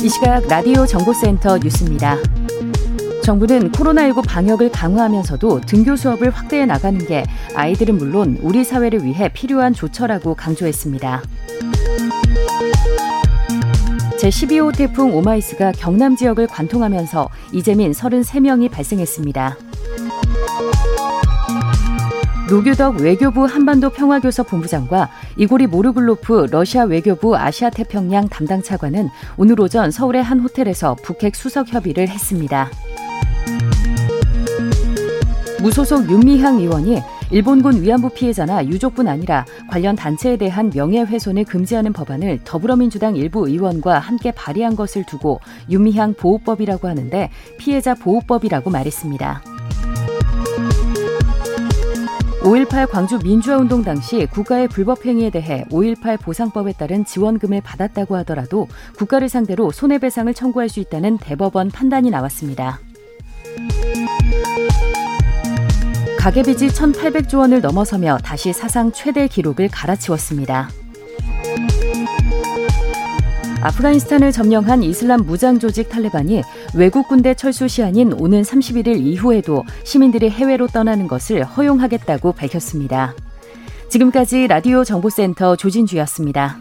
이 시각 라디오 정보센터 뉴스입니다. 정부는 코로나19 방역을 강화하면서도 등교 수업을 확대해 나가는 게 아이들은 물론 우리 사회를 위해 필요한 조처라고 강조했습니다. 제12호 태풍 오마이스가 경남 지역을 관통하면서 이재민 33명이 발생했습니다. 노규덕 외교부 한반도 평화교섭 본부장과 이고리 모르글로프 러시아 외교부 아시아 태평양 담당 차관은 오늘 오전 서울의 한 호텔에서 북핵 수석 협의를 했습니다. 무소속 윤미향 의원이 일본군 위안부 피해자나 유족뿐 아니라 관련 단체에 대한 명예훼손을 금지하는 법안을 더불어민주당 일부 의원과 함께 발의한 것을 두고 윤미향 보호법이라고 하는데 피해자 보호법이라고 말했습니다. 5.18 광주 민주화운동 당시 국가의 불법행위에 대해 5.18 보상법에 따른 지원금을 받았다고 하더라도 국가를 상대로 손해배상을 청구할 수 있다는 대법원 판단이 나왔습니다. 가계빚이 1,800조 원을 넘어서며 다시 사상 최대 기록을 갈아치웠습니다. 아프가니스탄을 점령한 이슬람 무장 조직 탈레반이 외국 군대 철수 시한인 오는 31일 이후에도 시민들이 해외로 떠나는 것을 허용하겠다고 밝혔습니다. 지금까지 라디오 정보센터 조진주였습니다.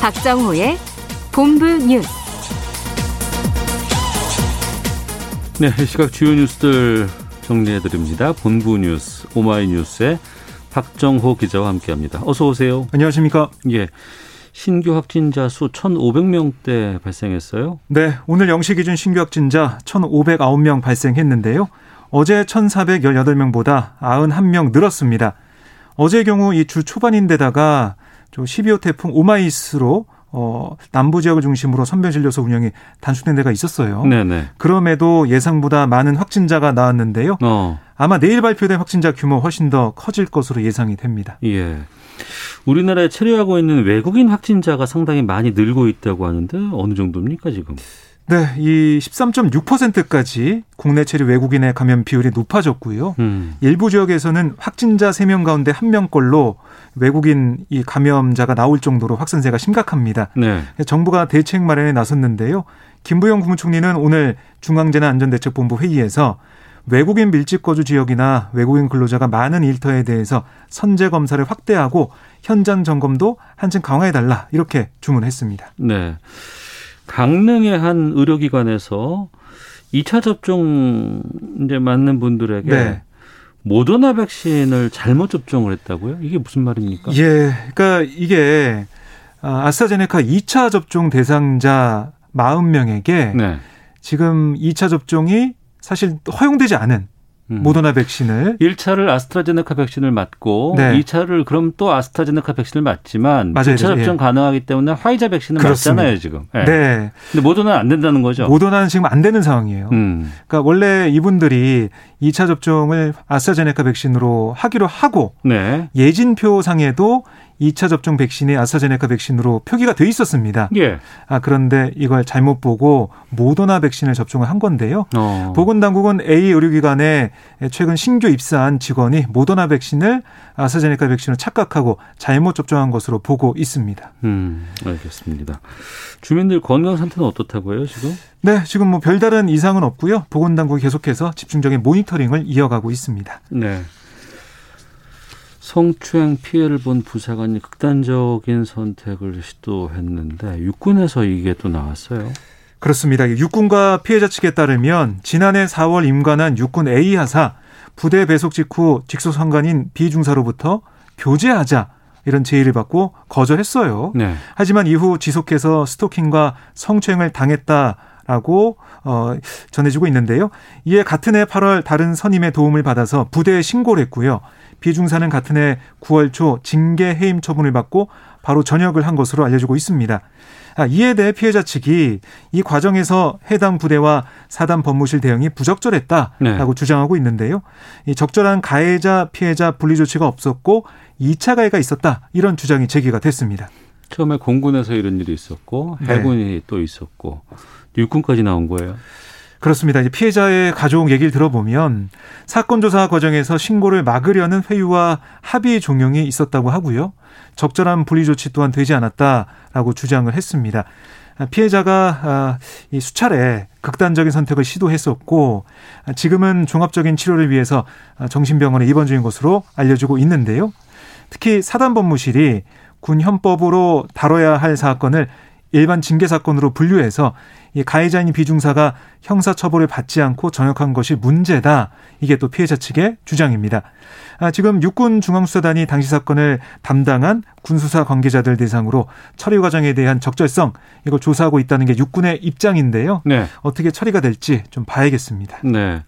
박정호의 본부 뉴스. 네, 시각 주요 뉴스들 정리해 드립니다. 본부 뉴스 오마이뉴스의 박정호 기자와 함께합니다. 어서 오세요. 안녕하십니까? 예. 신규 확진자 수 1,500명대 발생했어요. 네, 오늘 0시 기준 신규 확진자 1,509명 발생했는데요. 어제 1,418명보다 91명 늘었습니다. 어제의 경우 이 주 초반인데다가 12호 태풍 오마이스로 어, 남부 지역을 중심으로 선별 진료소 운영이 단축된 데가 있었어요. 네네. 그럼에도 예상보다 많은 확진자가 나왔는데요. 어. 아마 내일 발표된 확진자 규모 훨씬 더 커질 것으로 예상이 됩니다. 예. 우리나라에 체류하고 있는 외국인 확진자가 상당히 많이 늘고 있다고 하는데 어느 정도입니까 지금? 네, 이 13.6%까지 국내 체류 외국인의 감염 비율이 높아졌고요. 음. 일부 지역에서는 확진자 3명 가운데 1명꼴로 외국인 이 감염자가 나올 정도로 확산세가 심각합니다. 네. 정부가 대책 마련에 나섰는데요. 김부영 국무총리는 오늘 중앙재난안전대책본부 회의에서 외국인 밀집 거주 지역이나 외국인 근로자가 많은 일터에 대해서 선제 검사를 확대하고 현장 점검도 한층 강화해 달라 이렇게 주문했습니다. 네. 강릉의 한 의료기관에서 2차 접종 이제 맞는 분들에게 네. 모더나 백신을 잘못 접종을 했다고요? 이게 무슨 말입니까? 예, 그러니까 이게 아, 아스트라제네카 2차 접종 대상자 40명에게 네. 지금 2차 접종이 사실 허용되지 않은 음. 모더나 백신을 1차를 아스트라제네카 백신을 맞고 네. 2차를 그럼 또 아스트라제네카 백신을 맞지만 맞아요. 2차 접종 예. 가능하기 때문에 화이자 백신은 그렇습니다. 맞잖아요, 지금. 네. 네. 근데 모더나는 안 된다는 거죠. 모더나는 지금 안 되는 상황이에요. 음. 그러니까 원래 이분들이 2차 접종을 아스트라제네카 백신으로 하기로 하고 네. 예진표 상에도 2차 접종 백신이 아스트라제네카 백신으로 표기가 돼 있었습니다. 예. 아 그런데 이걸 잘못 보고 모더나 백신을 접종을 한 건데요. 어. 보건당국은 A 의료기관에 최근 신규 입사한 직원이 모더나 백신을 아스트라제네카 백신으로 착각하고 잘못 접종한 것으로 보고 있습니다. 음, 알겠습니다. 주민들 건강 상태는 어떻다고요, 지금? 네, 지금 뭐 별다른 이상은 없고요. 보건당국이 계속해서 집중적인 모니터링을 이어가고 있습니다. 네. 성추행 피해를 본 부사관이 극단적인 선택을 시도했는데 육군에서 이게 또 나왔어요. 그렇습니다. 육군과 피해자 측에 따르면 지난해 4월 임관한 육군 A 하사 부대 배속 직후 직속 상관인 B 중사로부터 교제하자 이런 제의를 받고 거절했어요. 네. 하지만 이후 지속해서 스토킹과 성추행을 당했다 라고 어, 전해지고 있는데요. 이에 같은 해 8월 다른 선임의 도움을 받아서 부대에 신고를 했고요. 비중사는 같은 해 9월 초 징계 해임 처분을 받고 바로 전역을 한 것으로 알려지고 있습니다. 아, 이에 대해 피해자 측이 이 과정에서 해당 부대와 사단 법무실 대응이 부적절했다라고 네. 주장하고 있는데요. 이 적절한 가해자 피해자 분리 조치가 없었고 2차 가해가 있었다 이런 주장이 제기가 됐습니다. 처음에 공군에서 이런 일이 있었고 네. 해군이 네. 또 있었고 육군까지 나온 거예요. 그렇습니다. 이제 피해자의 가족 얘기를 들어보면 사건 조사 과정에서 신고를 막으려는 회유와 합의 종용이 있었다고 하고요. 적절한 분리 조치 또한 되지 않았다라고 주장을 했습니다. 피해자가 아, 이 수차례 극단적인 선택을 시도했었고 지금은 종합적인 치료를 위해서 정신병원에 입원 중인 것으로 알려지고 있는데요. 특히 사단법무실이 군 헌법으로 다뤄야 할 사건을 일반 징계 사건으로 분류해서 이 가해자인 비중사가 형사 처벌을 받지 않고 전역한 것이 문제다. 이게 또 피해자 측의 주장입니다. 아, 지금 육군 중앙수사단이 당시 사건을 담당한 군수사 관계자들 대상으로 처리 과정에 대한 적절성 이걸 조사하고 있다는 게 육군의 입장인데요. 네. 어떻게 처리가 될지 좀 봐야겠습니다. 네.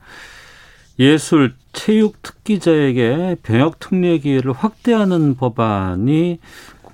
예술, 체육 특기자에게 병역 특례 기회를 확대하는 법안이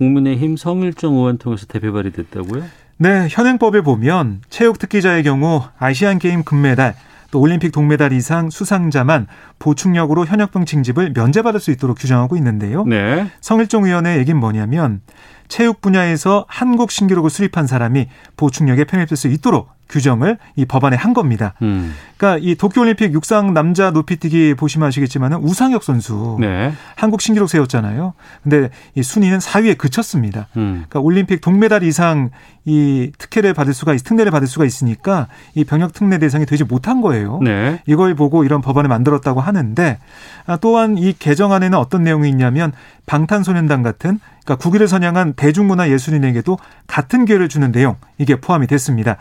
국민의힘 성일정 의원 통해서 대표 발의됐다고요? 네, 현행법에 보면 체육 특기자의 경우 아시안 게임 금메달 또 올림픽 동메달 이상 수상자만 보충력으로 현역병 징집을 면제받을 수 있도록 규정하고 있는데요. 네. 성일종 의원의 얘기는 뭐냐면 체육 분야에서 한국 신기록을 수립한 사람이 보충력에 편입될 수 있도록 규정을 이 법안에 한 겁니다. 음. 그러니까 이 도쿄올림픽 육상 남자 높이뛰기 보시면 아시겠지만은 우상혁 선수 네. 한국 신기록 세웠잖아요. 근데 이 순위는 4위에 그쳤습니다. 음. 그러니까 올림픽 동메달 이상 이 특혜를 받을 수가 특례를 받을 수가 있으니까 이 병역 특례 대상이 되지 못한 거예요. 네. 이걸 보고 이런 법안을 만들었다고 하는데 아, 또한 이 개정안에는 어떤 내용이 있냐면 방탄소년단 같은 그러니까 국위를 선양한 대중문화 예술인에게도 같은 기회를 주는 내용 이게 포함이 됐습니다.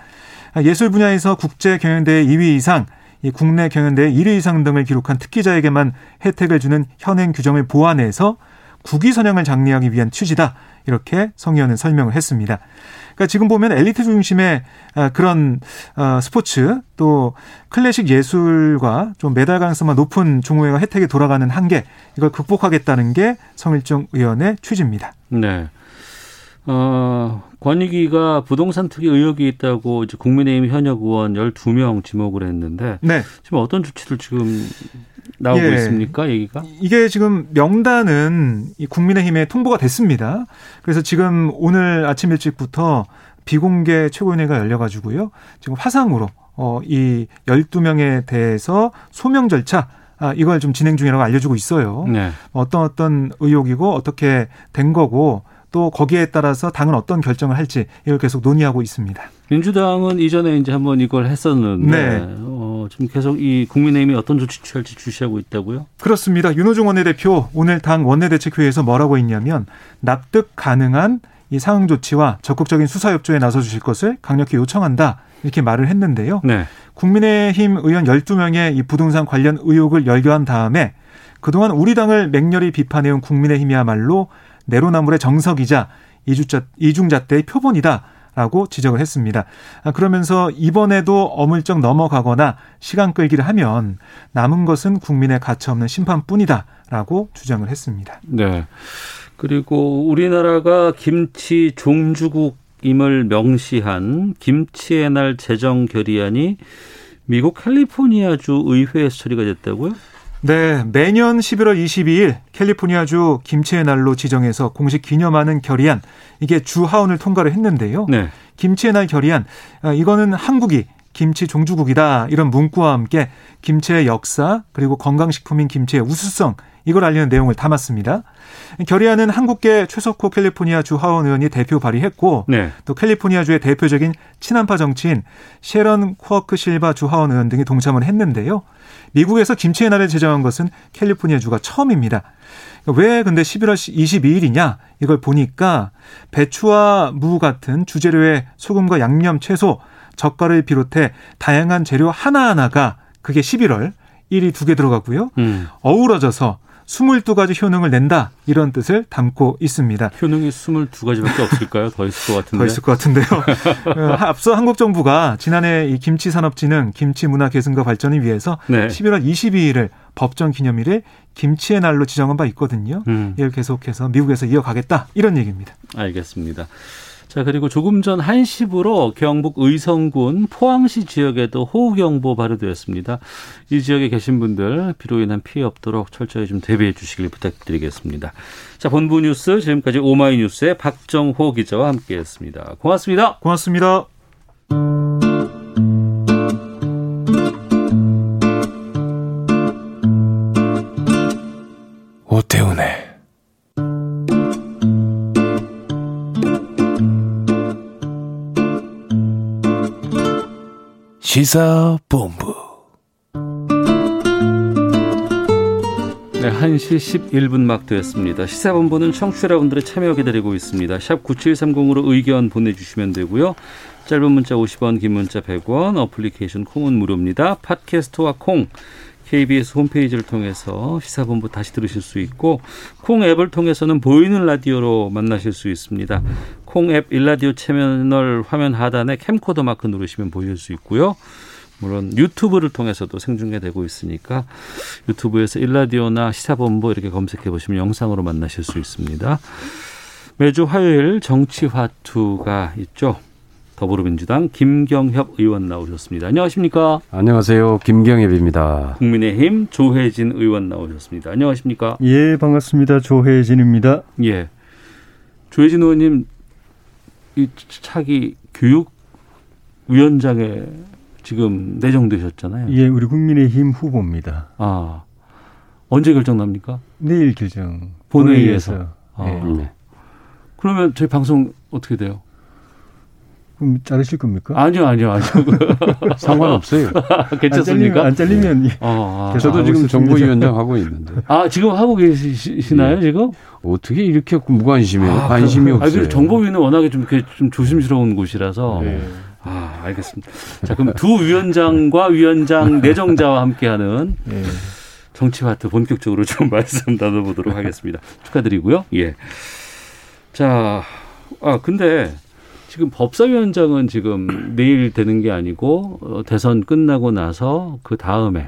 예술 분야에서 국제 경연대회 2위 이상, 국내 경연대회 1위 이상 등을 기록한 특기자에게만 혜택을 주는 현행 규정을 보완해서 국위 선양을 장려하기 위한 취지다. 이렇게 성 의원은 설명을 했습니다. 그러니까 지금 보면 엘리트 중심의 아, 그런 어, 스포츠 또 클래식 예술과 좀 메달 가능성만 높은 종우회가 혜택이 돌아가는 한계 이걸 극복하겠다는 게 성일종 의원의 취지입니다. 네. 어, 권익위가 부동산 투기 의혹이 있다고 이제 국민의힘 현역 의원 12명 지목을 했는데 네. 지금 어떤 조치들 지금 나오고 예. 있습니까? 얘기가? 이게 지금 명단은 이 국민의힘에 통보가 됐습니다. 그래서 지금 오늘 아침 일찍부터 비공개 최고위원회가 열려가지고요. 지금 화상으로 어, 이 12명에 대해서 소명 절차 아, 이걸 좀 진행 중이라고 알려주고 있어요. 네. 어떤 어떤 의혹이고 어떻게 된 거고 또 거기에 따라서 당은 어떤 결정을 할지 이걸 계속 논의하고 있습니다. 민주당은 이전에 이제 한번 이걸 했었는데 네. 어, 지금 계속 이 국민의힘이 어떤 조치 취할지 주시하고 있다고요? 그렇습니다. 윤호중 원내대표 오늘 당 원내대책회의에서 뭐라고 했냐면 납득 가능한 이 상응 조치와 적극적인 수사 협조에 나서 주실 것을 강력히 요청한다. 이렇게 말을 했는데요. 네. 국민의힘 의원 12명의 이 부동산 관련 의혹을 열교한 다음에 그동안 우리 당을 맹렬히 비판해온 국민의힘이야말로 내로나물의 정석이자 이주자, 이중잣대의 표본이다. 라고 지적을 했습니다. 아, 그러면서 이번에도 어물쩍 넘어가거나 시간 끌기를 하면 남은 것은 국민의 가치없는 심판뿐이다. 라고 주장을 했습니다. 네. 그리고 우리나라가 김치 종주국임을 명시한 김치의 날 제정 결의안이 미국 캘리포니아주 의회에서 처리가 됐다고요? 네, 매년 11월 22일 캘리포니아주 김치의 날로 지정해서 공식 기념하는 결의안 이게 주 하원을 통과를 했는데요. 네. 김치의 날 결의안 아, 이거는 한국이 김치 종주국이다 이런 문구와 함께 김치의 역사 그리고 건강식품인 김치의 우수성 이걸 알리는 내용을 담았습니다. 결의안은 한국계 최석호 캘리포니아 주 하원 의원이 대표 발의했고 네. 또 캘리포니아주의 대표적인 친한파 정치인 셰런 쿼크 실바 주 하원 의원 등이 동참을 했는데요. 미국에서 김치의 날을 제정한 것은 캘리포니아주가 처음입니다. 왜 근데 11월 22일이냐? 이걸 보니까 배추와 무 같은 주재료의 소금과 양념, 채소, 젓갈을 비롯해 다양한 재료 하나하나가 그게 11월 1이 두 개 들어가고요. 음. 어우러져서 22가지 효능을 낸다. 이런 뜻을 담고 있습니다. 효능이 22가지밖에 없을까요? 더 있을 것 같은데. 더 있을 것 같은데요. 어, 앞서 한국 정부가 지난해 이 김치 산업진흥 김치 문화 계승과 발전을 위해서 네. 11월 22일을 법정 기념일에 김치의 날로 지정한 바 있거든요. 음. 이걸 계속해서 미국에서 이어가겠다 이런 얘기입니다. 알겠습니다. 자, 그리고 조금 전 1시부로 경북 의성군 포항시 지역에도 호우경보 발효되었습니다. 이 지역에 계신 분들 비로 인한 피해 없도록 철저히 좀 대비해 주시길 부탁드리겠습니다. 자, 본부 뉴스 지금까지 오마이뉴스의 박정호 기자와 함께했습니다. 고맙습니다. 고맙습니다. 시사본부. 네, 1시 11분 막 되었습니다. 시사본부는 청취자 여러분들의 참여 기다리고 있습니다. 샵 9730으로 의견 보내주시면 되고요. 짧은 문자 50원, 긴 문자 100원, 어플리케이션 콩은 무료입니다. 팟캐스트와 콩, KBS 홈페이지를 통해서 시사본부 다시 들으실 수 있고 콩 앱을 통해서는 보이는 라디오로 만나실 수 있습니다. 콩 앱 일라디오 채널 화면 하단에 캠코더 마크 누르시면 보실 수 있고요. 물론 유튜브를 통해서도 생중계되고 있으니까 유튜브에서 일라디오나 시사본부 이렇게 검색해 보시면 영상으로 만나실 수 있습니다. 매주 화요일 정치화투가 있죠. 더불어민주당 김경협 의원 나오셨습니다. 안녕하십니까? 안녕하세요. 김경협입니다. 국민의힘 조혜진 의원 나오셨습니다. 안녕하십니까? 예, 반갑습니다. 조혜진입니다. 예. 조혜진 의원님 이 차기 교육 위원장에 지금 내정되셨잖아요. 예, 우리 국민의힘 후보입니다. 아 언제 결정 납니까? 내일 결정. 본회의에서. 아. 네. 그러면 저희 방송 어떻게 돼요? 자르실 겁니까? 아니요, 아니요, 아니요. 상관없어요. 괜찮습니까? 안 잘리면. 예. 어, 아, 저도 지금 정보위원장 하고 있는데. 아, 지금 하고 계시나요, 예. 지금? 어떻게 이렇게 무관심해요? 아, 관심이 그, 없어요. 아, 정보위는 워낙에 좀, 이렇게 좀 조심스러운 곳이라서. 네. 아, 알겠습니다. 자, 그럼 두 위원장과 위원장 내정자와 함께하는 네. 정치화트 본격적으로 좀 말씀 나눠보도록 하겠습니다. 축하드리고요. 예. 자, 아, 근데 지금 법사위원장은 지금 내일 되는 게 아니고 어, 대선 끝나고 나서 그 다음에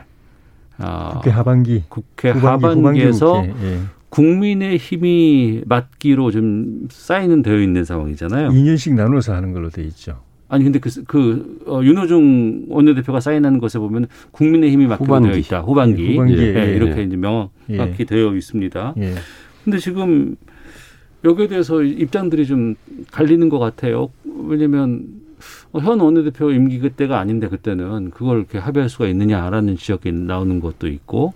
아, 국회 하반기 국회 후반기, 국회, 예. 국민의 힘이 맡기로 좀 사인은 되어 있는 상황이잖아요. 2년씩 나눠서 하는 걸로 돼 있죠. 아니 근데 그, 그 어, 윤호중 원내대표가 사인하는 것에 보면 국민의 힘이 맡기로 되어 있다. 후반기, 예, 후반기. 예, 예, 이렇게 이제 명확히 예. 되어 있습니다. 예. 근데 지금 여기에 대해서 입장들이 좀 갈리는 것 같아요. 왜냐면 현 원내대표 임기 그때가 아닌데 그때는 그걸 이렇게 합의할 수가 있느냐라는 지적이 나오는 것도 있고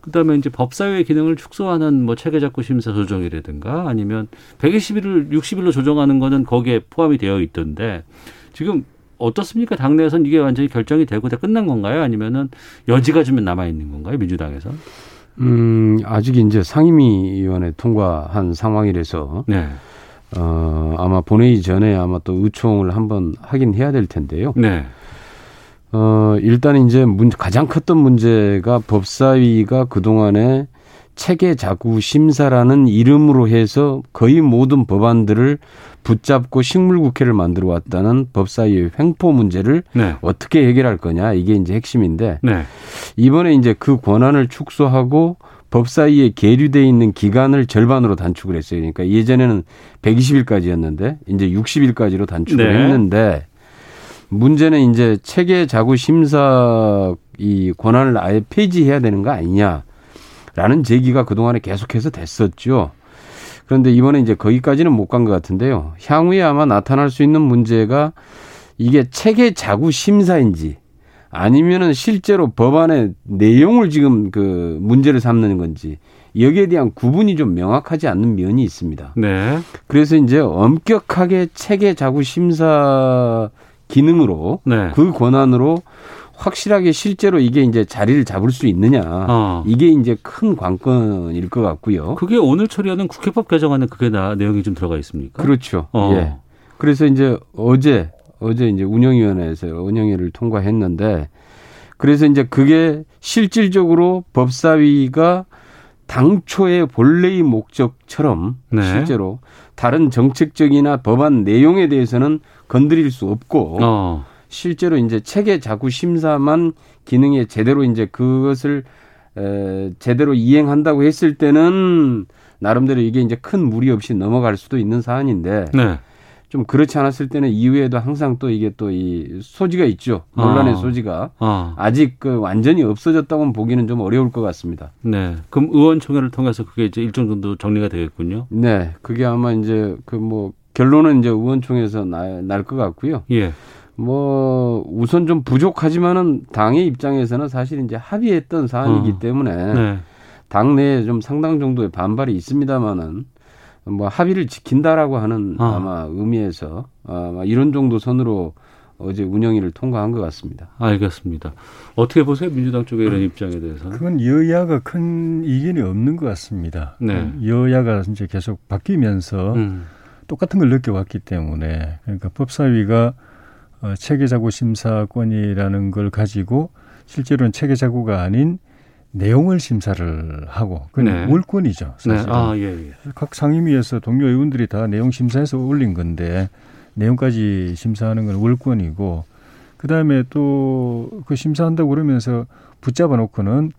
그다음에 이제 법사위의 기능을 축소하는 뭐 체계작구 심사 조정이라든가 아니면 120일을 60일로 조정하는 거는 거기에 포함이 되어 있던데 지금 어떻습니까? 당내에서는 이게 완전히 결정이 되고 다 끝난 건가요? 아니면은 여지가 좀 남아 있는 건가요? 민주당에서? 음, 아직 이제 상임위원회 통과한 상황이라서 네. 어, 아마 본회의 전에 아마 또 의총을 한번 하긴 해야 될 텐데요. 네. 어, 일단 이제 문, 가장 컸던 문제가 법사위가 그동안에 체계 자구 심사라는 이름으로 해서 거의 모든 법안들을 붙잡고 식물국회를 만들어 왔다는 법사위의 횡포 문제를 네. 어떻게 해결할 거냐 이게 이제 핵심인데 네. 이번에 이제 그 권한을 축소하고 법사위에 계류돼 있는 기간을 절반으로 단축을 했어요. 그러니까 예전에는 120일까지였는데 이제 60일까지로 단축을 네. 했는데 문제는 이제 체계 자구 심사 이 권한을 아예 폐지해야 되는 거 아니냐 라는 제기가 그동안에 계속해서 됐었죠. 그런데 이번에 이제 거기까지는 못 간 것 같은데요. 향후에 아마 나타날 수 있는 문제가 이게 체계 자구 심사인지 아니면은 실제로 법안의 내용을 지금 그 문제를 삼는 건지 여기에 대한 구분이 좀 명확하지 않는 면이 있습니다. 네. 그래서 이제 엄격하게 체계 자구 심사 기능으로 네. 그 권한으로 확실하게 실제로 이게 이제 자리를 잡을 수 있느냐 어. 이게 이제 큰 관건일 것 같고요. 그게 오늘 처리하는 국회법 개정안에 그게 나 내용이 좀 들어가 있습니까? 그렇죠. 어. 예. 그래서 이제 어제 어제 이제 운영위원회에서 운영위를 통과했는데 그래서 이제 그게 실질적으로 법사위가 당초의 본래의 목적처럼 네. 실제로 다른 정책적이나 법안 내용에 대해서는 건드릴 수 없고 어. 실제로 이제 체계 자구 심사만 기능에 제대로 이제 그것을 에, 제대로 이행한다고 했을 때는 나름대로 이게 이제 큰 무리 없이 넘어갈 수도 있는 사안인데 네. 좀 그렇지 않았을 때는 이후에도 항상 또 이게 또 이 소지가 있죠. 논란의 어. 소지가 어. 아직 그 완전히 없어졌다고는 보기는 좀 어려울 것 같습니다. 네. 그럼 의원총회를 통해서 그게 이제 일정 정도 정리가 되겠군요. 네. 그게 아마 이제 그 뭐 결론은 이제 의원총회에서 날 것 같고요. 예. 뭐 우선 좀 부족하지만은 당의 입장에서는 사실 이제 합의했던 사안이기 어. 때문에 네. 당내에 좀 상당 정도의 반발이 있습니다만은 뭐 합의를 지킨다라고 하는 아. 아마 의미에서 아마 이런 정도 선으로 어제 운영위를 통과한 것 같습니다. 알겠습니다. 어떻게 보세요? 민주당 쪽의 이런 입장에 대해서는? 그건 여야가 큰 이견이 없는 것 같습니다. 네. 여야가 이제 계속 바뀌면서 음. 똑같은 걸 느껴왔기 때문에 그러니까 법사위가 어, 체계자구 심사권이라는 걸 가지고 실제로는 체계자구가 아닌 내용을 심사를 하고 그 네. 물권이죠. 사실. 네. 아, 예, 예. 각 상임위에서 동료 의원들이 다 내용 심사해서 올린 건데 내용까지 심사하는 건 월권이고 그다음에 또 그 심사한다고 그러면서 붙잡아 놓고는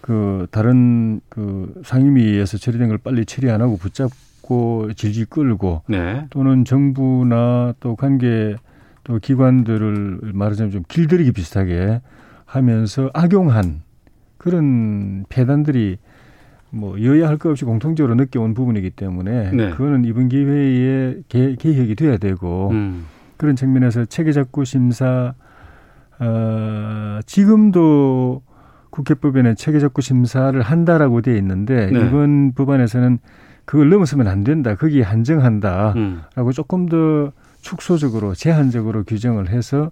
그 다른 그 상임위에서 처리된 걸 빨리 처리 안 하고 붙잡고 질질 끌고 네. 또는 정부나 또 관계 또 기관들을 말하자면 좀 길들이기 비슷하게 하면서 악용한 그런 폐단들이 뭐 여야 할 것 없이 공통적으로 느껴온 부분이기 때문에 네. 그거는 이번 기회에 개, 개혁이 돼야 되고 음. 그런 측면에서 체계작구 심사 어, 지금도 국회법에는 체계작구 심사를 한다라고 되어 있는데 네. 이번 법안에서는 그걸 넘어서면 안 된다. 거기에 한정한다라고 음. 조금 더 축소적으로 제한적으로 규정을 해서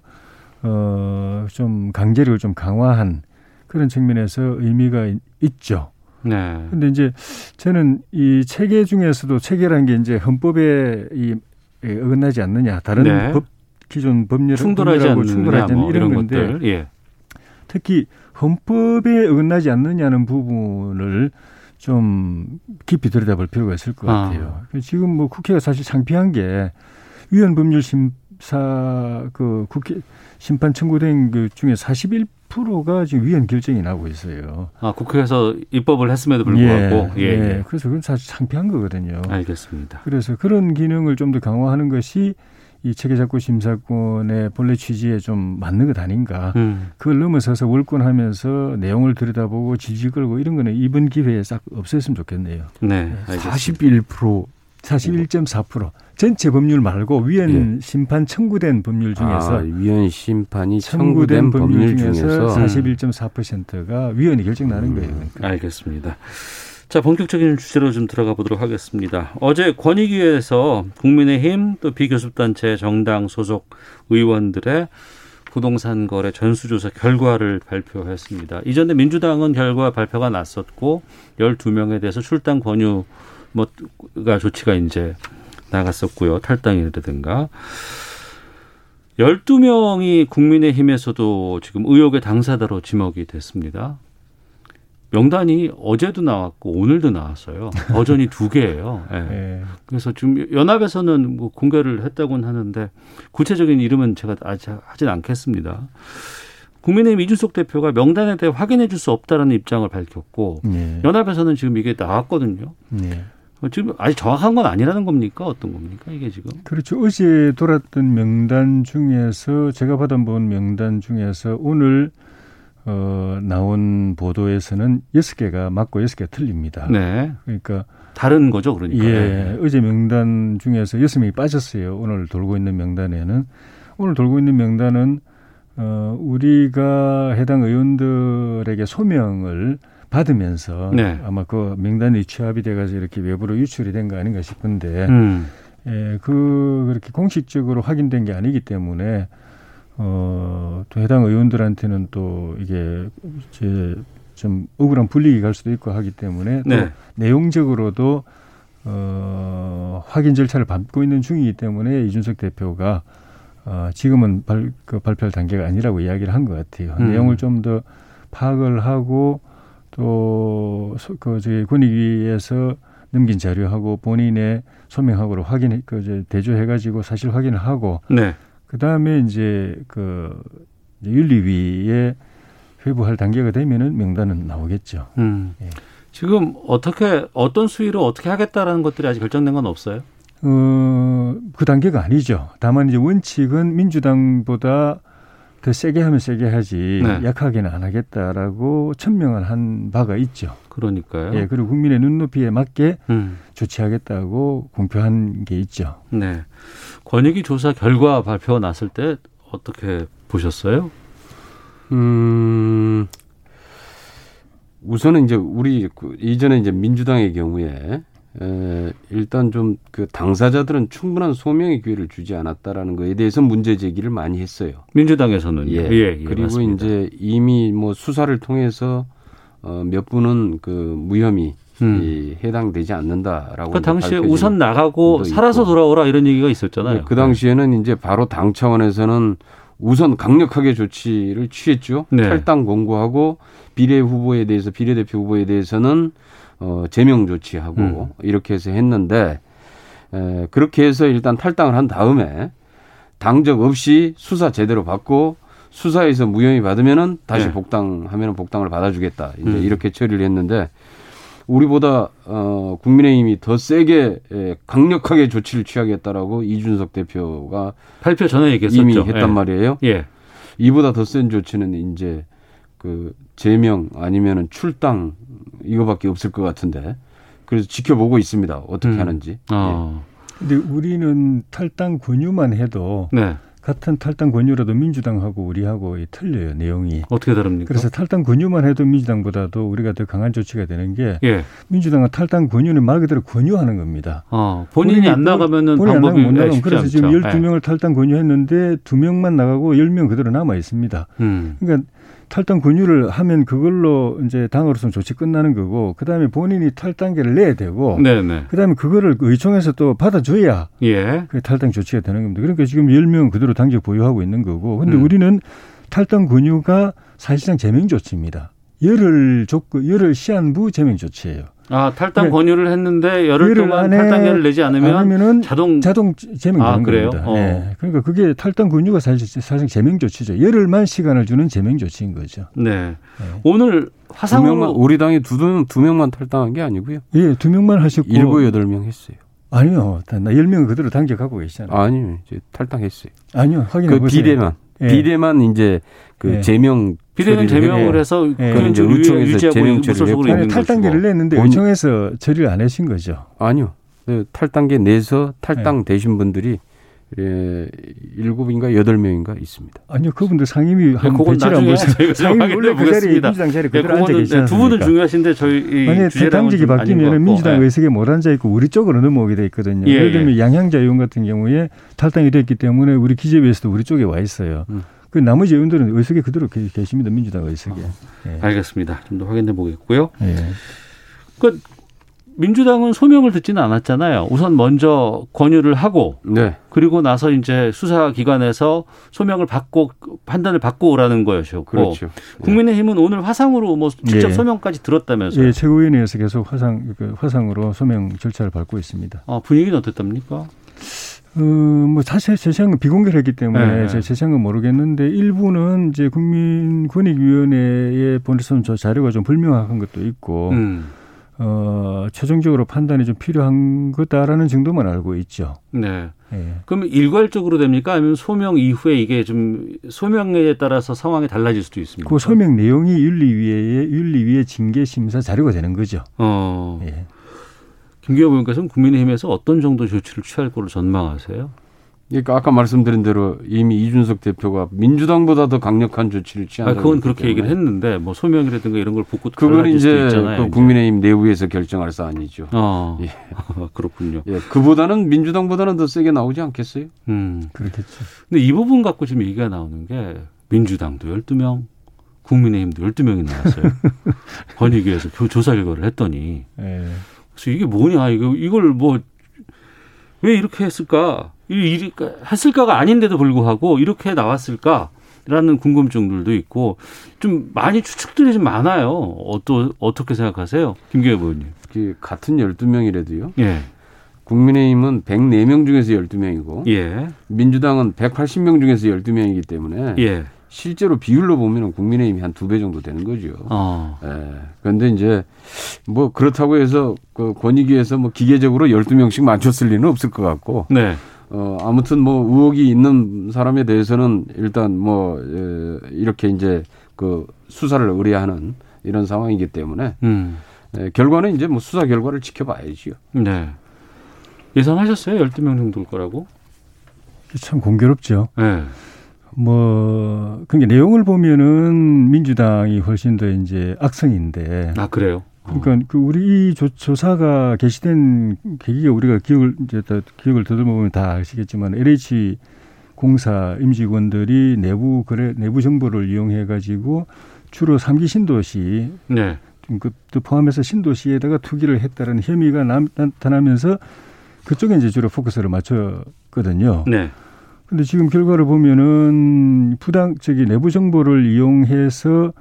어, 좀 강제력을 좀 강화한 그런 측면에서 의미가 있죠. 네. 근데 이제 저는 이 체계 중에서도 체계라는 게 이제 헌법에 이 어긋나지 않느냐, 다른 네. 법 기존 법률 충돌하지 않느냐, 충돌하지 뭐 이런, 이런 건데 예. 특히 헌법에 어긋나지 않느냐는 부분을 좀 깊이 들여다볼 필요가 있을 것 아. 같아요. 아. 지금 뭐 국회가 사실 창피한 게 위헌 법률 심사 그 국회 심판 청구된 그 중에 41 10%가 지금 위헌 결정이 나고 있어요. 아, 국회에서 입법을 했음에도 불구하고. 예, 예, 예. 그래서 그건 사실 창피한 거거든요. 알겠습니다. 그래서 그런 기능을 좀 더 강화하는 것이 이 체계작구 심사권의 본래 취지에 좀 맞는 것 아닌가. 음. 그걸 넘어서서 월권하면서 내용을 들여다보고 질질 끌고 이런 거는 이번 기회에 싹 없앴으면 좋겠네요. 네. 알겠습니다. 41% 41.4% 전체 법률 말고 위헌 예. 심판 청구된 법률 중에서 아, 위헌 심판이 청구된, 청구된 법률, 법률 중에서 41.4%가 위헌이 결정나는 음, 거예요. 그러니까. 알겠습니다. 자, 본격적인 주제로 좀 들어가 보도록 하겠습니다. 어제 권익위에서 국민의힘 또 비교섭단체 정당 소속 의원들의 부동산 거래 전수조사 결과를 발표했습니다. 이전에 민주당은 결과 발표가 났었고 12명에 대해서 출당 권유 뭐가 조치가 이제 나갔었고요. 탈당이라든가. 12명이 국민의힘에서도 지금 의혹의 당사자로 지목이 됐습니다. 명단이 어제도 나왔고 오늘도 나왔어요. 버전이 두 개예요. 네. 네. 그래서 지금 연합에서는 뭐 공개를 했다고는 하는데 구체적인 이름은 제가 아직 하진 않겠습니다. 국민의힘 이준석 대표가 명단에 대해 확인해 줄 수 없다라는 입장을 밝혔고 네. 연합에서는 지금 이게 나왔거든요. 네. 어, 지금 아직 정확한 건 아니라는 겁니까? 어떤 겁니까? 이게 지금? 그렇죠. 어제 돌았던 명단 중에서 제가 받아본 명단 중에서 오늘 어, 나온 보도에서는 여섯 개가 맞고 여섯 개가 틀립니다. 네. 그러니까 다른 거죠, 그러니까. 예. 네. 어제 명단 중에서 여섯 명이 빠졌어요. 오늘 돌고 있는 명단에는 오늘 돌고 있는 명단은 어, 우리가 해당 의원들에게 소명을 받으면서 네. 아마 그 명단이 취합이 돼가지고 이렇게 외부로 유출이 된 거 아닌가 싶은데 음. 예, 그 그렇게 공식적으로 확인된 게 아니기 때문에 어, 또 해당 의원들한테는 또 이게 이제 좀 억울한 불리기 갈 수도 있고 하기 때문에 또 네. 내용적으로도 어, 확인 절차를 밟고 있는 중이기 때문에 이준석 대표가 어, 지금은 발, 그 발표할 단계가 아니라고 이야기를 한 것 같아요. 음. 내용을 좀 더 파악을 하고 또 그 저기 권익위에서 넘긴 자료하고 본인의 소명하고를 확인 그 이제 대조해 가지고 사실 확인을 하고 네. 그다음에 이제 그 윤리위에 회부할 단계가 되면은 명단은 나오겠죠. 음. 예. 지금 어떻게 어떤 수위로 어떻게 하겠다라는 것들이 아직 결정된 건 없어요? 어, 그 단계가 아니죠. 다만 이제 원칙은 민주당보다 더 세게 하면 세게 하지 네. 약하게는 안 하겠다라고 천명을 한 바가 있죠. 그러니까요. 예, 그리고 국민의 눈높이에 맞게 음. 조치하겠다고 공표한 게 있죠. 네. 권익위 조사 결과 발표 났을 때 어떻게 보셨어요? 음, 우선은 이제 우리 그 이전에 이제 민주당의 경우에 에, 일단 좀 그 당사자들은 충분한 소명의 기회를 주지 않았다라는 거에 대해서 문제 제기를 많이 했어요. 민주당에서는 예. 예, 예 그리고 맞습니다. 이제 이미 뭐 수사를 통해서 어, 몇 분은 그 무혐의 음. 이 해당되지 않는다라고. 그 당시에 우선 나가고 살아서 돌아오라 이런 얘기가 있었잖아요. 네, 그 당시에는 이제 바로 당 차원에서는 우선 강력하게 조치를 취했죠. 네. 탈당 공고하고 비례 후보에 대해서 비례 대표 후보에 대해서는 어, 제명 조치하고 음. 이렇게 해서 했는데 에, 그렇게 해서 일단 탈당을 한 다음에 당적 없이 수사 제대로 받고 수사에서 무혐의 받으면은 다시 네. 복당하면은 복당을 받아주겠다. 이제 음. 이렇게 처리를 했는데 우리보다 어 국민의힘이 더 세게 에, 강력하게 조치를 취하겠다라고 이준석 대표가 발표 전에 얘기했었죠. 이미 했단 예. 말이에요. 예. 이보다 더 센 조치는 이제 그 제명 아니면은 출당 이거밖에 없을 것 같은데 그래서 지켜보고 있습니다. 어떻게 음. 하는지. 어. 예. 근데 우리는 탈당 권유만 해도 네. 같은 탈당 권유라도 민주당하고 우리하고 틀려요 내용이 어떻게 다릅니까? 그래서 탈당 권유만 해도 민주당보다도 우리가 더 강한 조치가 되는 게 예. 민주당은 탈당 권유는 말 그대로 권유하는 겁니다. 어, 본인이, 본인이 안 나가면은 본인이 방법이 안 나가면 못 나가면 그래서 지금 12명을 예. 탈당 권유했는데 2명만 나가고 10명 그대로 남아 있습니다. 음. 그러니까 탈당 권유를 하면 그걸로 이제 당으로서는 조치 끝나는 거고 그다음에 본인이 탈당계를 내야 되고 네네. 그다음에 그거를 의총에서 또 받아줘야 예. 그 탈당 조치가 되는 겁니다. 그러니까 지금 10명 그대로 당적 보유하고 있는 거고 근데 음. 우리는 탈당 권유가 사실상 제명 조치입니다. 열흘 조건 열흘 시한부 제명 조치예요. 아 탈당 네. 권유를 했는데 열흘 동안 탈당계를 내지 않으면 자동 자동 제명 아, 그래요? 겁니다. 어. 네. 그러니까 그게 탈당 권유가 사실 사실 제명 조치죠. 열흘만 시간을 주는 제명 조치인 거죠. 네. 네. 오늘 화상으로 우리 당이 두, 두 명만 탈당한 게 아니고요. 예, 두 명만 하셨고 일곱 여덟 명 했어요. 아니요, 나 열 명 그대로 당적하고 계시잖아요. 아니요, 이제 탈당했어요. 아니요, 확인해 그 보세요. 비대만 예. 비대만 이제 그 예. 제명 비대면 제명을 해서 예. 그 이제 의총에서 제명 처리를 했고 탈당계를 냈는데 의총에서 처리를 안 하신 거죠? 아니요. 그 탈당계 내서 탈당되신 분들이 예, 일곱인가 여덟 명인가 있습니다. 아니요, 그분들 상임위 한 네, 배치를 한 보세요. 상임위 원래 그 자리에 민주당 자리에 네, 그대로 앉아 계시지 두 분은 중요하신데 저희 만약에 당직이 바뀌면 민주당 네. 의석에 못 앉아 있고 우리 쪽으로 넘어오게 돼 있거든요. 예, 예를 들면 예. 양향자 의원 같은 경우에 탈당이 됐기 때문에 우리 기재위에서도 우리 쪽에 와 있어요. 음. 그 나머지 의원들은 의석에 그대로 계십니다. 민주당 의석에. 어, 예. 알겠습니다. 좀 더 확인해 보겠고요. 예. 그 민주당은 소명을 듣지는 않았잖아요. 우선 먼저 권유를 하고 네. 그리고 나서 이제 수사기관에서 소명을 받고 판단을 받고 오라는 거였고 그렇죠. 네. 국민의힘은 오늘 화상으로 뭐 직접 예. 소명까지 들었다면서요. 예, 최고위원회에서 계속 화상 그 화상으로 소명 절차를 밟고 있습니다. 아, 분위기는 어땠답니까? 어, 뭐 사실 제시한 건 비공개했기 때문에 네. 제시한 건 모르겠는데 일부는 이제 국민권익위원회에 보내선 저 자료가 좀 불명확한 것도 있고 음. 어, 최종적으로 판단이 좀 필요한 거다라는 정도만 알고 있죠. 네. 네. 그럼 일괄적으로 됩니까? 아니면 소명 이후에 이게 좀 소명에 따라서 상황이 달라질 수도 있습니까? 그 소명 내용이 윤리위의 윤리위의 징계 심사 자료가 되는 거죠. 어. 예. 김기호 의원께서는 국민의힘에서 어떤 정도 조치를 취할 거로 전망하세요? 그러니까 아까 말씀드린 대로 이미 이준석 대표가 민주당보다 더 강력한 조치를 취한다. 아, 그건 그렇게 얘기를 했는데 뭐 소명이라든가 이런 걸 보고 그건 이제 그 국민의힘 내부에서 결정할 사안이죠. 아, 예. 그렇군요. 예, 그보다는 민주당보다는 더 세게 나오지 않겠어요? 음, 그렇겠죠. 근데 이 부분 갖고 지금 얘기가 나오는 게 민주당도 12명, 국민의힘도 12명이 나왔어요. 권익위에서 조사 결과를 했더니. 예. 그래서 이게 뭐냐, 이거, 이걸 뭐, 왜 이렇게 했을까? 이 일이 했을까가 아닌데도 불구하고 이렇게 나왔을까? 라는 궁금증들도 있고 좀 많이 추측들이 좀 많아요. 어떠, 어떻게 생각하세요? 김경혜 의원님. 그 같은 12명이라도요. 예. 국민의힘은 104명 중에서 12명이고 예. 민주당은 180명 중에서 12명이기 때문에 예. 실제로 비율로 보면 국민의힘이 한 두 배 정도 되는 거죠. 어. 예. 그런데 이제 뭐 그렇다고 해서 그 권익위에서 뭐 기계적으로 12명씩 맞췄을 리는 없을 것 같고 네. 어, 아무튼 뭐 의혹이 있는 사람에 대해서는 일단 뭐, 에, 이렇게 이제 그 수사를 의뢰하는 이런 상황이기 때문에 음. 에, 결과는 이제 뭐 수사 결과를 지켜봐야지요. 네. 예상하셨어요? 12명 정도일 거라고? 참 공교롭죠. 네. 뭐, 그러니까 내용을 보면은 민주당이 훨씬 더 이제 악성인데. 아, 그래요? 그러니까 그 우리 이 조, 조사가 개시된 계기가 우리가 기억을 이제 다 기억을 더듬어보면 다 아시겠지만 LH 공사 임직원들이 내부 그래 내부 정보를 이용해 가지고 주로 삼기 신도시 네. 그것도 포함해서 신도시에다가 투기를 했다는 혐의가 나타나면서 그쪽에 이제 주로 포커스를 맞췄거든요. 네. 근데 지금 결과를 보면은 부당 저기 내부 정보를 이용해서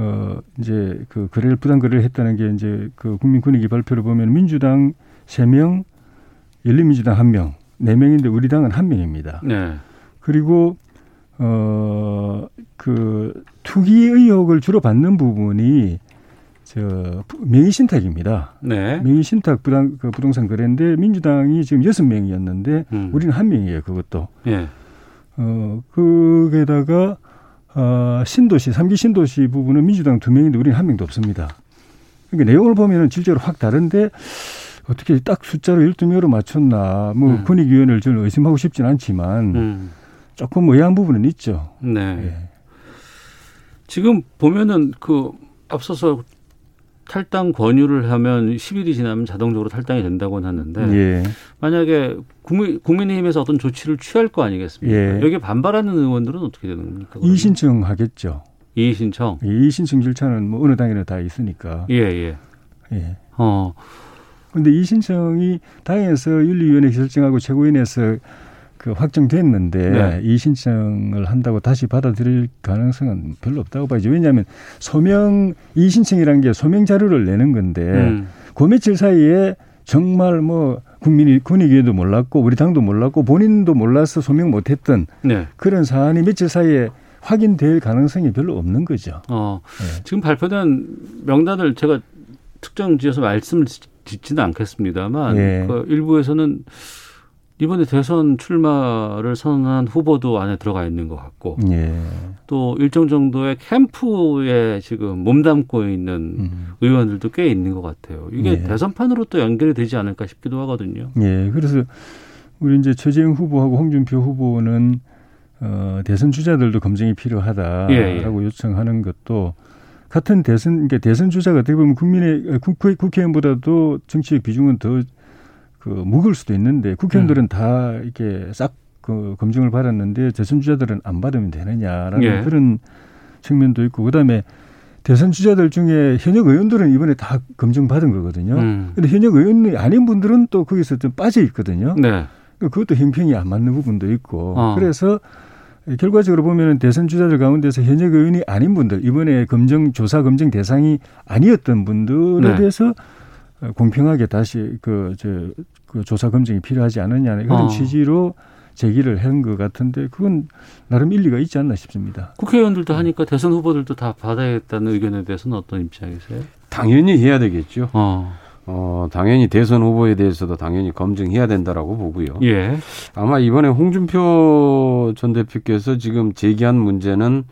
어 이제 그 거래를 부당 거래를 했다는 게 이제 그 국민권익위 발표를 보면 민주당 세명 열린민주당 한명네 명인데 우리 당은 한 명입니다. 네. 그리고 어그 투기 의혹을 주로 받는 부분이 저 명의 신탁입니다. 네. 명의 신탁 부당 그 부동산 거래인데 민주당이 지금 여섯 명이었는데 음. 우리는 한 명이에요. 그것도. 네. 어 그게다가 어, 신도시, 삼기 신도시 부분은 민주당 두 명인데 우리는 한 명도 없습니다. 그러니까 내용을 보면은 실제로 확 다른데 어떻게 딱 숫자로 12명으로 맞췄나. 뭐 음. 권익위원회를 저는 의심하고 싶진 않지만 음. 조금 의아한 부분은 있죠. 네. 예. 지금 보면은 그 앞서서 탈당 권유를 하면 10일이 지나면 자동적으로 탈당이 된다고 하는데 예. 만약에 국민, 국민의힘에서 어떤 조치를 취할 거 아니겠습니까? 예. 여기에 반발하는 의원들은 어떻게 되는 겁니까? 이의신청 하겠죠. 이의신청? 이의신청 절차는 뭐 어느 당에나 다 있으니까. 예, 예. 예. 어. 근데 이 신청이 당에서 윤리위원회 결정하고 최고위원회에서 그 확정됐는데 네. 이 신청을 한다고 다시 받아들일 가능성은 별로 없다고 봐야죠. 왜냐하면 소명 이 신청이라는 게 소명 자료를 내는 건데 음. 그 며칠 사이에 정말 뭐 국민이 군의위에도 몰랐고 우리 당도 몰랐고 본인도 몰라서 소명 못했던 네. 그런 사안이 며칠 사이에 확인될 가능성이 별로 없는 거죠. 어, 네. 지금 발표된 명단을 제가 특정 지어서 말씀을 짓지는 않겠습니다만 네. 그 일부에서는 이번에 대선 출마를 선언한 후보도 안에 들어가 있는 것 같고 예. 또 일정 정도의 캠프에 지금 몸담고 있는 음. 의원들도 꽤 있는 것 같아요. 이게 예. 대선판으로 또 연결이 되지 않을까 싶기도 하거든요. 예. 그래서 우리 이제 최재형 후보하고 홍준표 후보는 어, 대선 주자들도 검증이 필요하다라고 예, 예. 요청하는 것도 같은 대선, 그러니까 대선 주자가 어떻게 보면 국민의 국회, 국회의원보다도 정치적 비중은 더 그 묵을 수도 있는데 국회의원들은 음. 다 이렇게 싹 그 검증을 받았는데 대선 주자들은 안 받으면 되느냐라는 예. 그런 측면도 있고 그다음에 대선 주자들 중에 현역 의원들은 이번에 다 검증 받은 거거든요. 음. 근데 현역 의원이 아닌 분들은 또 거기서 좀 빠져 있거든요. 네. 그것도 형평이 안 맞는 부분도 있고 어. 그래서 결과적으로 보면 대선 주자들 가운데서 현역 의원이 아닌 분들 이번에 검증 조사 검증 대상이 아니었던 분들에 네. 대해서 공평하게 다시 그, 저, 그 조사 검증이 필요하지 않느냐 이런 어. 취지로 제기를 한 것 같은데 그건 나름 일리가 있지 않나 싶습니다. 국회의원들도 하니까 대선 후보들도 다 받아야겠다는 의견에 대해서는 어떤 입장이세요? 당연히 해야 되겠죠. 어. 어, 당연히 대선 후보에 대해서도 당연히 검증해야 된다라고 보고요. 예. 아마 이번에 홍준표 전 대표께서 지금 제기한 문제는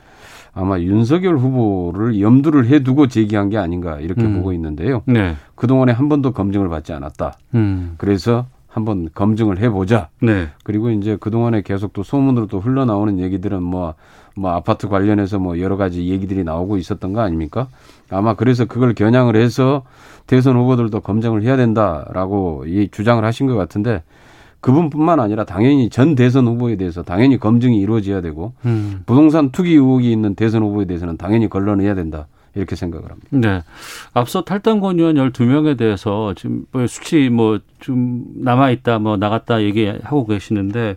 아마 윤석열 후보를 염두를 해두고 제기한 게 아닌가 이렇게 음. 보고 있는데요. 네. 그동안에 한 번도 검증을 받지 않았다. 음. 그래서 한번 검증을 해보자. 네. 그리고 이제 그동안에 계속 또 소문으로 또 흘러나오는 얘기들은 뭐, 뭐 아파트 관련해서 뭐 여러 가지 얘기들이 나오고 있었던 거 아닙니까? 아마 그래서 그걸 겨냥을 해서 대선 후보들도 검증을 해야 된다라고 이 주장을 하신 것 같은데 그분뿐만 아니라 당연히 전 대선 후보에 대해서 당연히 검증이 이루어져야 되고 음. 부동산 투기 의혹이 있는 대선 후보에 대해서는 당연히 걸러내야 된다. 이렇게 생각을 합니다. 네. 앞서 탈당 권유한 12명에 대해서 지금 뭐 수치 뭐 좀 남아 있다 뭐 나갔다 얘기하고 계시는데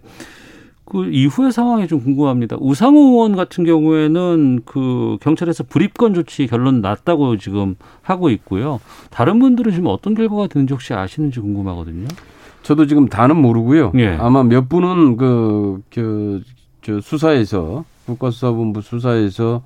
그 이후의 상황이 좀 궁금합니다. 우상호 의원 같은 경우에는 그 경찰에서 불입건 조치 결론 났다고 지금 하고 있고요. 다른 분들은 지금 어떤 결과가 되는지 혹시 아시는지 궁금하거든요. 저도 지금 다는 모르고요. 예. 아마 몇 분은 그, 그, 저 수사에서 국가수사본부 수사에서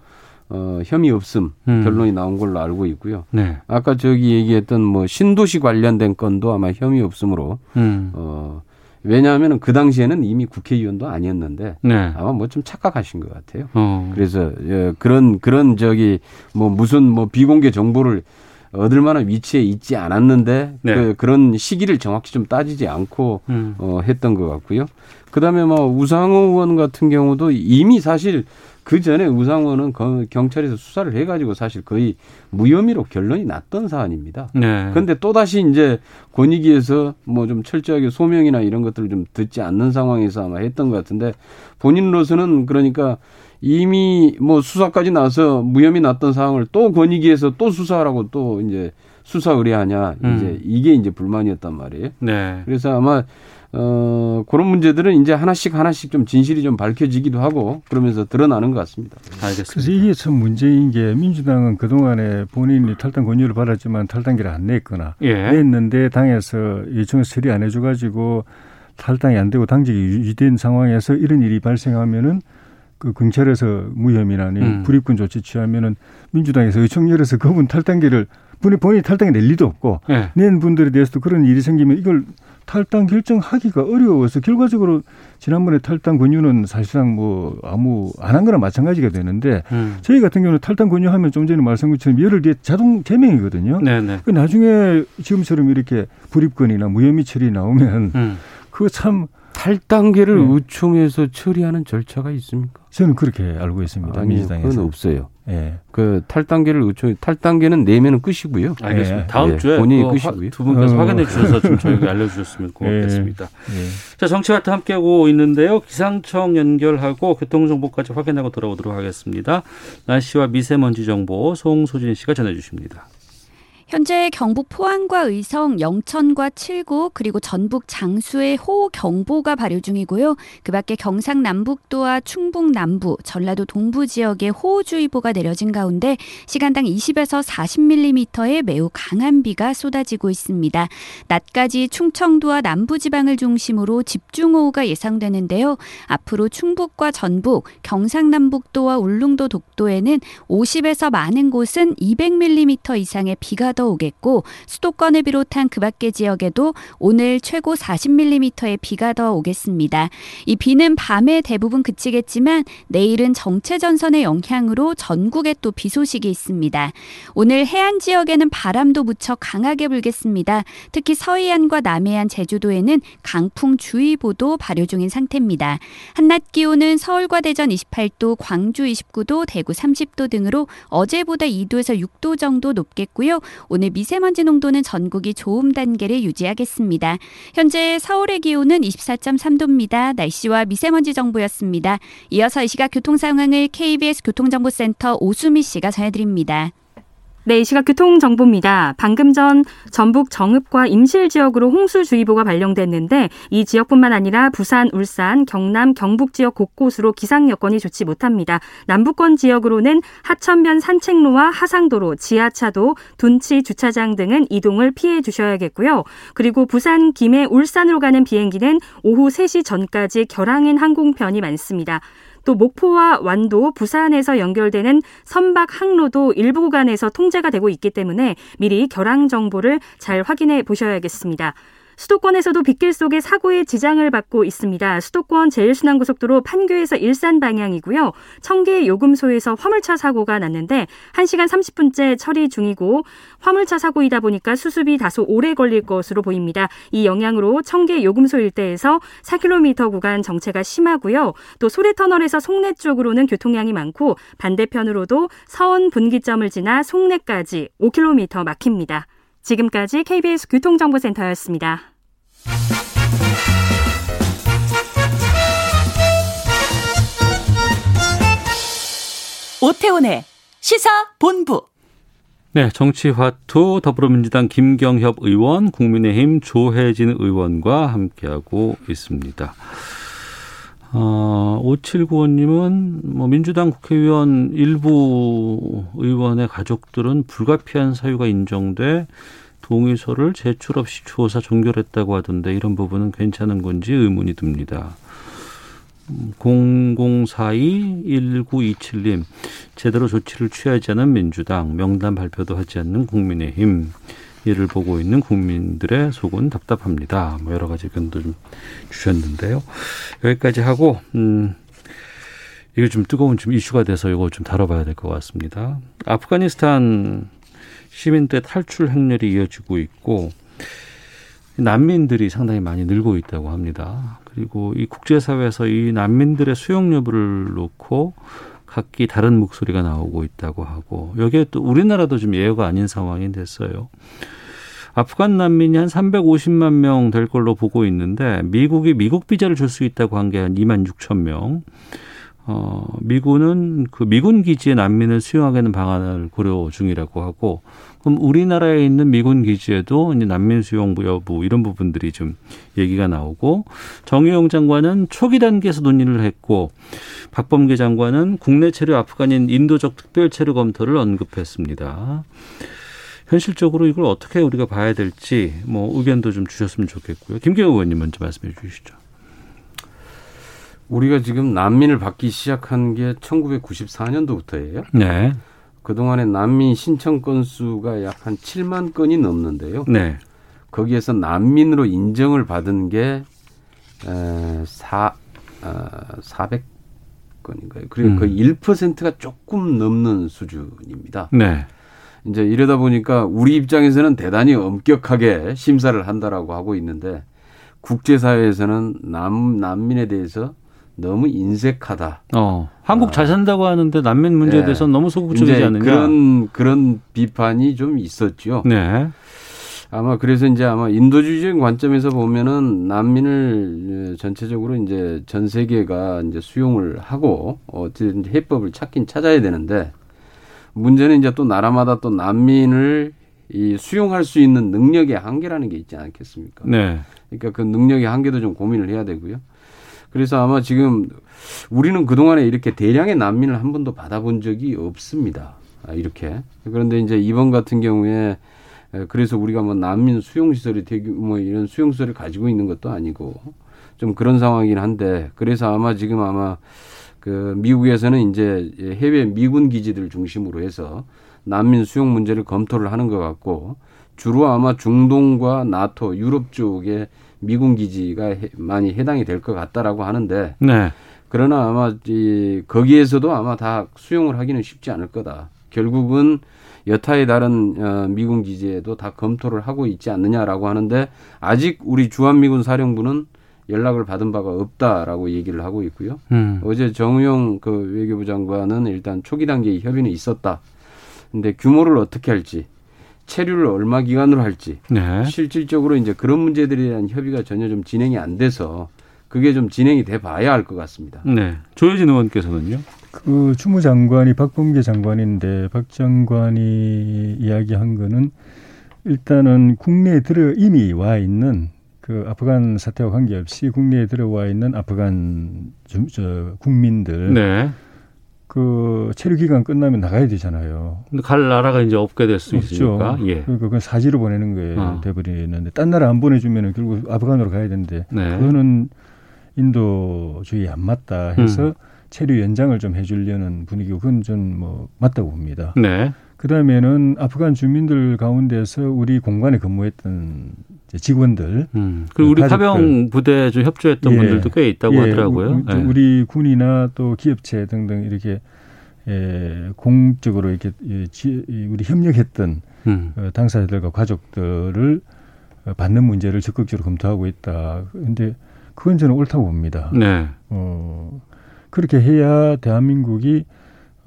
어, 혐의 없음 음. 결론이 나온 걸로 알고 있고요. 네. 아까 저기 얘기했던 뭐 신도시 관련된 건도 아마 혐의 없음으로 음. 어, 왜냐하면 그 당시에는 이미 국회의원도 아니었는데 네. 아마 뭐 좀 착각하신 것 같아요. 어. 그래서 예, 그런 그런 저기 뭐 무슨 뭐 비공개 정보를 얻을 만한 위치에 있지 않았는데 네. 그, 그런 시기를 정확히 좀 따지지 않고 음. 어, 했던 것 같고요. 그다음에 뭐 우상호 의원 같은 경우도 이미 사실 그 전에 우상호는 경찰에서 수사를 해가지고 사실 거의 무혐의로 결론이 났던 사안입니다. 네. 그런데 또 다시 이제 권익위에서 뭐 좀 철저하게 소명이나 이런 것들을 좀 듣지 않는 상황에서 아마 했던 것 같은데 본인으로서는 그러니까 이미 뭐 수사까지 나서 무혐의 났던 상황을 또 권익위에서 또 수사하라고 또 이제 수사 의뢰하냐 음. 이제 이게 이제 불만이었단 말이에요. 네. 그래서 아마 어, 그런 문제들은 이제 하나씩 하나씩 좀 진실이 좀 밝혀지기도 하고 그러면서 드러나는 것 같습니다. 알겠습니다. 그래서 이게 참 문제인 게 민주당은 그 동안에 본인이 탈당 권유를 받았지만 탈당기를 안 냈거나 예. 냈는데 당에서 예청에서 처리 안 해줘가지고 탈당이 안 되고 당직이 유지된 상황에서 이런 일이 발생하면은 그 경찰에서 무혐의나 음. 불입군 조치 취하면은 민주당에서 의총열에서 그분 탈당기를 본인 본인이 탈당이 낼 리도 없고 네. 낸 분들에 대해서도 그런 일이 생기면 이걸 탈당 결정하기가 어려워서 결과적으로 지난번에 탈당 권유는 사실상 뭐 아무 안 한 거나 마찬가지가 되는데 음. 저희 같은 경우는 탈당 권유하면 좀 전에 말씀한 것처럼 열흘 뒤에 자동 제명이거든요. 네네. 그 나중에 지금처럼 이렇게 불입건이나 무혐의 처리 나오면 음. 그거 참 탈당계를 네. 의총에서 처리하는 절차가 있습니까? 저는 그렇게 알고 있습니다. 아니요, 민주당에서. 그건 없어요. 예. 그 탈당계를 의총 탈당계는 내면은 끝이고요. 알겠습니다. 예. 다음 예. 주에 본인이 그 끝이고요. 두 분께서 어. 확인해 주셔서 좀 저희가 알려주셨으면 고맙겠습니다. 예. 예. 자 정치와트 함께하고 있는데요. 기상청 연결하고 교통정보까지 확인하고 돌아오도록 하겠습니다. 날씨와 미세먼지 정보 송소진 씨가 전해주십니다. 현재 경북 포항과 의성, 영천과 칠구 그리고 전북 장수에 호우 경보가 발효 중이고요. 그 밖에 경상남북도와 충북 남부, 전라도 동부 지역에 호우주의보가 내려진 가운데 시간당 20에서 40mm의 매우 강한 비가 쏟아지고 있습니다. 낮까지 충청도와 남부지방을 중심으로 집중호우가 예상되는데요. 앞으로 충북과 전북, 경상남북도와 울릉도 독도에는 50에서 많은 곳은 200mm 이상의 비가 더 오겠고 수도권을 비롯한 그 밖의 지역에도 오늘 최고 40mm의 비가 더 오겠습니다. 이 비는 밤에 대부분 그치겠지만 내일은 정체 전선의 영향으로 전국에 또 비 소식이 있습니다. 오늘 해안 지역에는 바람도 무척 강하게 불겠습니다. 특히 서해안과 남해안 제주도에는 강풍 주의보도 발효 중인 상태입니다. 한낮 기온은 서울과 대전 28도, 광주 29도, 대구 30도 등으로 어제보다 2도에서 6도 정도 높겠고요. 오늘 미세먼지 농도는 전국이 좋음 단계를 유지하겠습니다. 현재 서울의 기온은 24.3도입니다. 날씨와 미세먼지 정보였습니다. 이어서 이 시각 교통 상황을 KBS 교통정보센터 오수미 씨가 전해드립니다. 네, 이 시각 교통정보입니다. 방금 전 전북 정읍과 임실 지역으로 홍수주의보가 발령됐는데 이 지역뿐만 아니라 부산, 울산, 경남, 경북 지역 곳곳으로 기상 여건이 좋지 못합니다. 남부권 지역으로는 하천변 산책로와 하상도로, 지하차도, 둔치 주차장 등은 이동을 피해 주셔야겠고요. 그리고 부산, 김해, 울산으로 가는 비행기는 오후 3시 전까지 결항인 항공편이 많습니다. 또 목포와 완도, 부산에서 연결되는 선박 항로도 일부 구간에서 통제가 되고 있기 때문에 미리 결항 정보를 잘 확인해 보셔야겠습니다. 수도권에서도 빗길 속에 사고의 지장을 받고 있습니다. 수도권 제일순환고속도로 판교에서 일산 방향이고요. 청계 요금소에서 화물차 사고가 났는데 1시간 30분째 처리 중이고 화물차 사고이다 보니까 수습이 다소 오래 걸릴 것으로 보입니다. 이 영향으로 청계 요금소 일대에서 4km 구간 정체가 심하고요. 또 소래터널에서 송내 쪽으로는 교통량이 많고 반대편으로도 서원 분기점을 지나 송내까지 5km 막힙니다. 지금까지 KBS 교통정보센터였습니다. 오태훈의 시사본부. 네, 정치화투 더불어민주당 김경협 의원, 국민의힘 조혜진 의원과 함께하고 있습니다. 어, 5795님은 뭐 민주당 국회의원 일부 의원의 가족들은 불가피한 사유가 인정돼 동의서를 제출 없이 조사 종결했다고 하던데 이런 부분은 괜찮은 건지 의문이 듭니다. 0042-1927님, 제대로 조치를 취하지 않은 민주당, 명단 발표도 하지 않는 국민의힘, 이를 보고 있는 국민들의 속은 답답합니다. 뭐 여러 가지 의견도 좀 주셨는데요. 여기까지 하고, 음, 이거 좀 뜨거운 좀 이슈가 돼서 이거 좀 다뤄봐야 될 것 같습니다. 아프가니스탄 시민대 탈출 행렬이 이어지고 있고, 난민들이 상당히 많이 늘고 있다고 합니다. 그리고 이 국제사회에서 이 난민들의 수용 여부를 놓고 각기 다른 목소리가 나오고 있다고 하고 여기에 또 우리나라도 좀 예외가 아닌 상황이 됐어요. 아프간 난민이 한 350만 명 될 걸로 보고 있는데 미국이 미국 비자를 줄 수 있다고 한 게 한 2만 6천 명. 어, 미군은 그 미군 기지에 난민을 수용하게는 방안을 고려 중이라고 하고 그럼 우리나라에 있는 미군 기지에도 이제 난민 수용 여부 이런 부분들이 좀 얘기가 나오고 정의용 장관은 초기 단계에서 논의를 했고 박범계 장관은 국내 체류 아프간인 인도적 특별 체류 검토를 언급했습니다. 현실적으로 이걸 어떻게 우리가 봐야 될지 뭐 의견도 좀 주셨으면 좋겠고요. 김경호 의원님 먼저 말씀해 주시죠. 우리가 지금 난민을 받기 시작한 게 1994년도부터예요. 네. 그동안에 난민 신청 건수가 약 한 7만 건이 넘는데요. 네. 거기에서 난민으로 인정을 받은 게 에, 사, 어, 400건인가요? 그리고 음. 거의 1%가 조금 넘는 수준입니다. 네. 이제 이러다 보니까 우리 입장에서는 대단히 엄격하게 심사를 한다라고 하고 있는데 국제사회에서는 남, 난민에 대해서 너무 인색하다. 어. 한국 잘 산다고 하는데 난민 문제에 네. 대해서 너무 소극적이지 않느냐. 그런 그런 비판이 좀 있었죠. 네. 아마 그래서 이제 아마 인도주의적인 관점에서 보면은 난민을 전체적으로 이제 전 세계가 이제 수용을 하고 어쨌든 해법을 찾긴 찾아야 되는데 문제는 이제 또 나라마다 또 난민을 이 수용할 수 있는 능력의 한계라는 게 있지 않겠습니까? 네. 그러니까 그 능력의 한계도 좀 고민을 해야 되고요. 그래서 아마 지금 우리는 그동안에 이렇게 대량의 난민을 한 번도 받아본 적이 없습니다. 아, 이렇게. 그런데 이제 이번 같은 경우에 그래서 우리가 뭐 난민 수용 시설이 되게 뭐 이런 수용 시설을 가지고 있는 것도 아니고 좀 그런 상황이긴 한데 그래서 아마 지금 아마 그 미국에서는 이제 해외 미군 기지들 중심으로 해서 난민 수용 문제를 검토를 하는 것 같고 주로 아마 중동과 나토, 유럽 쪽에 미군 기지가 많이 해당이 될 것 같다라고 하는데 네. 그러나 아마 이 거기에서도 아마 다 수용을 하기는 쉽지 않을 거다. 결국은 여타의 다른 어, 미군 기지에도 다 검토를 하고 있지 않느냐라고 하는데 아직 우리 주한미군 사령부는 연락을 받은 바가 없다라고 얘기를 하고 있고요. 음. 어제 정우영 그 외교부 장관은 일단 초기 단계의 협의는 있었다. 근데 규모를 어떻게 할지 체류를 얼마 기간으로 할지 네. 실질적으로 이제 그런 문제들에 대한 협의가 전혀 좀 진행이 안 돼서 그게 좀 진행이 돼 봐야 할 것 같습니다. 네. 조혜진 의원께서는요? 그 주무장관이 박범계 장관인데 박 장관이 이야기한 거는 일단은 국내에 들어 이미 와 있는 그 아프간 사태와 관계없이 국내에 들어와 있는 아프간 주, 저 국민들 네. 그 체류 기간 끝나면 나가야 되잖아요. 근데 갈 나라가 이제 없게 될 수 있으니까. 예. 그러니까 그건 사지로 보내는 거예요. 어. 돼버리는데 딴 나라 안 보내주면은 결국 아프간으로 가야 되는데 네. 그거는 인도주의 안 맞다 해서 음. 체류 연장을 좀 해주려는 분위기고 그건 좀뭐 맞다고 봅니다. 네. 그 다음에는 아프간 주민들 가운데서 우리 공간에 근무했던 직원들, 음. 그리고 우리 가족들. 파병 부대 좀 협조했던 예. 분들도 꽤 있다고 예. 하더라고요. 우, 예. 우리 군이나 또 기업체 등등 이렇게 예, 공적으로 이렇게 예, 지, 우리 협력했던 음. 어, 당사자들과 가족들을 받는 문제를 적극적으로 검토하고 있다. 근데 그건 저는 옳다고 봅니다. 네. 어, 그렇게 해야 대한민국이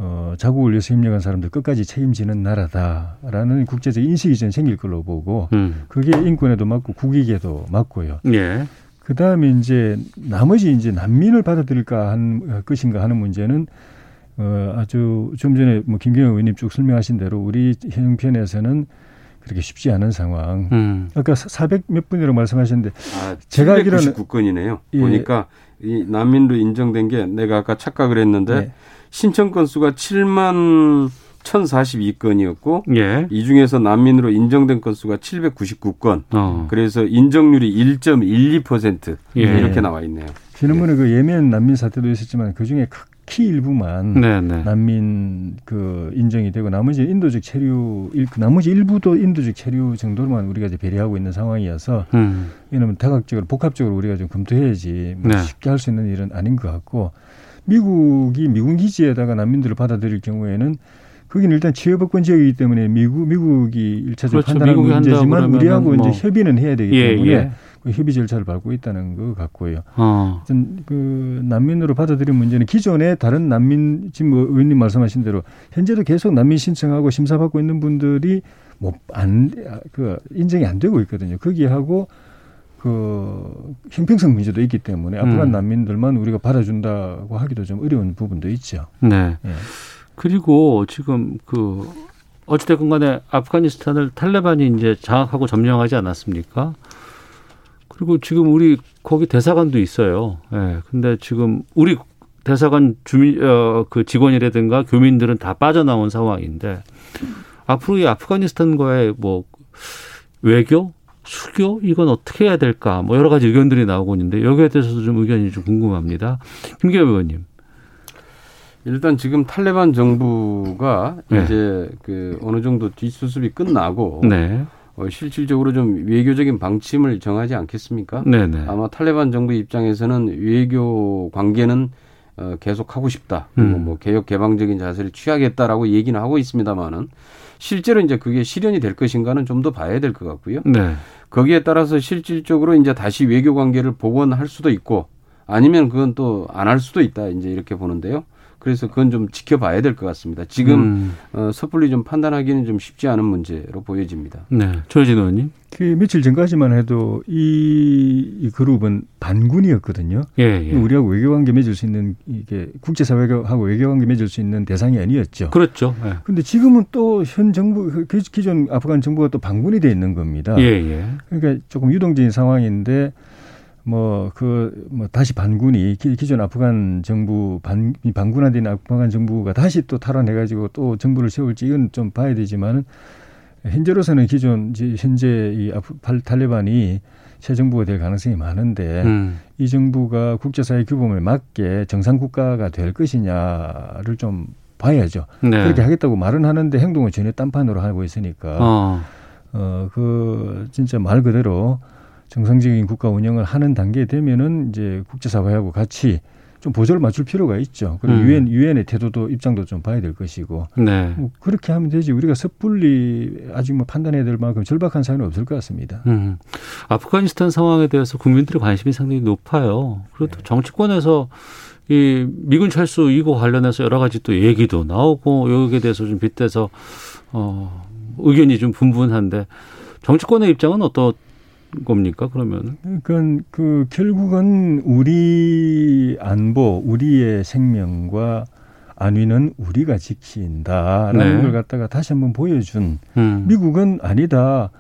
어, 자국을 위해서 협력한 사람들 끝까지 책임지는 나라다라는 국제적 인식이 좀 생길 걸로 보고 음. 그게 인권에도 맞고 국익에도 맞고요. 예. 그 다음에 이제 나머지 이제 난민을 받아들일까 한 것인가 하는 문제는 어, 아주 좀 전에 뭐 김경영 의원님 쭉 설명하신 대로 우리 형편에서는 그렇게 쉽지 않은 상황. 음. 아까 400 몇 분이라고 말씀하셨는데 아, 제가 알기로는 99건이네요. 예. 보니까 이 난민으로 인정된 게 내가 아까 착각을 했는데 네. 신청 건수가 7만 1,042건이었고 예. 이 중에서 난민으로 인정된 건수가 799건. 어. 그래서 인정률이 1.12% 예. 이렇게 나와 있네요. 지난번에 예. 그 예멘 난민 사태도 있었지만 그 중에 극히 일부만 네네. 네. 난민 그 인정이 되고 나머지 인도적 체류 그 나머지 일부도 인도적 체류 정도로만 우리가 이제 배려하고 있는 상황이어서 음. 이놈은 다각적으로 복합적으로 우리가 좀 검토해야지 뭐 네. 쉽게 할 수 있는 일은 아닌 것 같고 미국이 미군 기지에다가 난민들을 받아들일 경우에는 거기는 일단 치유법권 지역이기 때문에 미국 미국이 일차적으로 그렇죠. 판단하는 문제지만 우리하고 뭐. 이제 협의는 해야 되기 예, 때문에 예. 그 협의 절차를 밟고 있다는 것 같고요. 어. 그 난민으로 받아들인 문제는 기존에 다른 난민 지금 뭐 의원님 말씀하신 대로 현재도 계속 난민 신청하고 심사받고 있는 분들이 뭐 안 그 인정이 안 되고 있거든요. 거기하고 그 형평성 문제도 있기 때문에 아프간 음. 난민들만 우리가 받아준다고 하기도 좀 어려운 부분도 있죠. 네. 예. 그리고 지금 그 어찌됐건 간에 아프가니스탄을 탈레반이 이제 장악하고 점령하지 않았습니까? 그리고 지금 우리 거기 대사관도 있어요. 예. 네. 근데 지금 우리 대사관 주민 어 그 직원이라든가 교민들은 다 빠져나온 상황인데 앞으로 이 아프가니스탄과의 뭐 외교 수교 이건 어떻게 해야 될까 뭐 여러 가지 의견들이 나오고 있는데 여기에 대해서도 좀 의견이 좀 궁금합니다. 김기현 의원님. 일단 지금 탈레반 정부가 네. 이제 그 어느 정도 뒷수습이 끝나고 네. 어, 실질적으로 좀 외교적인 방침을 정하지 않겠습니까? 네네. 네. 아마 탈레반 정부 입장에서는 외교 관계는 어, 계속 하고 싶다. 음. 뭐 개혁 개방적인 자세를 취하겠다라고 얘기는 하고 있습니다만은 실제로 이제 그게 실현이 될 것인가는 좀 더 봐야 될 것 같고요. 네. 거기에 따라서 실질적으로 이제 다시 외교 관계를 복원할 수도 있고 아니면 그건 또 안 할 수도 있다. 이제 이렇게 보는데요. 그래서 그건 좀 지켜봐야 될 것 같습니다. 지금 음. 어, 섣불리 좀 판단하기는 좀 쉽지 않은 문제로 보여집니다. 네, 조진 의원님. 그 며칠 전까지만 해도 이, 이 그룹은 반군이었거든요. 예, 예. 우리하고 외교관계 맺을 수 있는 이게 국제사회하고 외교관계 맺을 수 있는 대상이 아니었죠. 그렇죠. 그런데 예. 지금은 또 현 정부 그 기존 아프간 정부가 또 반군이 돼 있는 겁니다. 예, 예. 그러니까 조금 유동적인 상황인데 뭐, 그, 뭐, 다시 반군이, 기존 아프간 정부, 반, 반군화된 아프간 정부가 다시 또 탈환해가지고 또 정부를 세울지 이건 좀 봐야 되지만, 현재로서는 기존, 현재 이 아프, 탈레반이 새 정부가 될 가능성이 많은데, 음. 이 정부가 국제사회 규범에 맞게 정상 국가가 될 것이냐를 좀 봐야죠. 네. 그렇게 하겠다고 말은 하는데 행동은 전혀 딴판으로 하고 있으니까, 어, 어 그, 진짜 말 그대로, 정상적인 국가 운영을 하는 단계에 되면은 이제 국제사회하고 같이 좀 보조를 맞출 필요가 있죠. 그리고 음. 유엔 유엔의 태도도 입장도 좀 봐야 될 것이고. 네. 뭐 그렇게 하면 되지. 우리가 섣불리 아직 뭐 판단해야 될 만큼 절박한 사유는 없을 것 같습니다. 음. 아프가니스탄 상황에 대해서 국민들의 관심이 상당히 높아요. 그리고 또 네. 정치권에서 이 미군 철수 이거 관련해서 여러 가지 또 얘기도 나오고 여기에 대해서 좀 빗대서 어 의견이 좀 분분한데 정치권의 입장은 어떤 겁니까 그러면? 그건 그 결국은 우리 안보, 우리의 생명과 안위는 우리가 지킨다라는 네. 걸 갖다가 다시 한번 보여준 음. 미국은 아니다.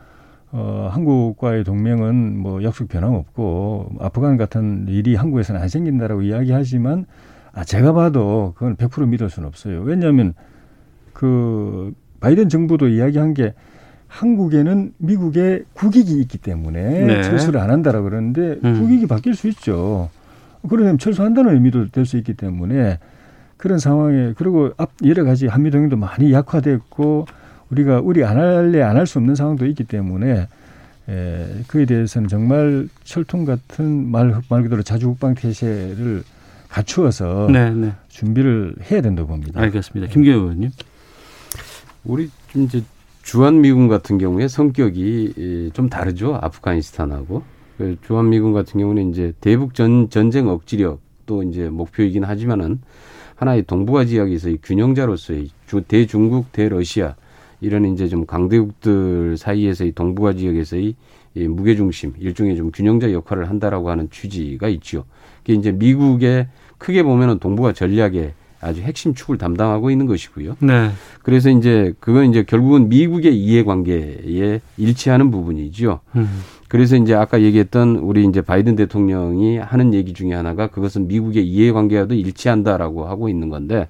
어, 한국과의 동맹은 뭐 약속 변함없고 아프간 같은 일이 한국에서는 안 생긴다라고 이야기하지만 아 제가 봐도 그건 100% 믿을 수는 없어요. 왜냐하면 그 바이든 정부도 이야기한 게 한국에는 미국의 국익이 있기 때문에 네. 철수를 안 한다라고 그러는데 음. 국익이 바뀔 수 있죠. 그러면 철수한다는 의미도 될 수 있기 때문에 그런 상황에 그리고 앞 여러 가지 한미 동맹도 많이 약화됐고 우리가 우리 안 할래 안 할 수 없는 상황도 있기 때문에 에, 그에 대해서는 정말 철통 같은 말, 말 그대로 자주국방 태세를 갖추어서 네, 네. 준비를 해야 된다고 봅니다. 알겠습니다. 김기현 의원님. 우리 이제 주한미군 같은 경우에 성격이 좀 다르죠. 아프가니스탄하고. 그 주한미군 같은 경우는 이제 대북 전, 전쟁 억지력 또 이제 목표이긴 하지만은 하나의 동북아 지역에서의 균형자로서의 주, 대중국, 대러시아 이런 이제 좀 강대국들 사이에서의 동북아 지역에서의 이 무게중심 일종의 좀 균형자 역할을 한다라고 하는 취지가 있죠. 그게 이제 미국의 크게 보면은 동북아 전략의 아주 핵심 축을 담당하고 있는 것이고요. 네. 그래서 이제 그건 이제 결국은 미국의 이해관계에 일치하는 부분이죠. 음. 그래서 이제 아까 얘기했던 우리 이제 바이든 대통령이 하는 얘기 중에 하나가 그것은 미국의 이해관계와도 일치한다라고 하고 있는 건데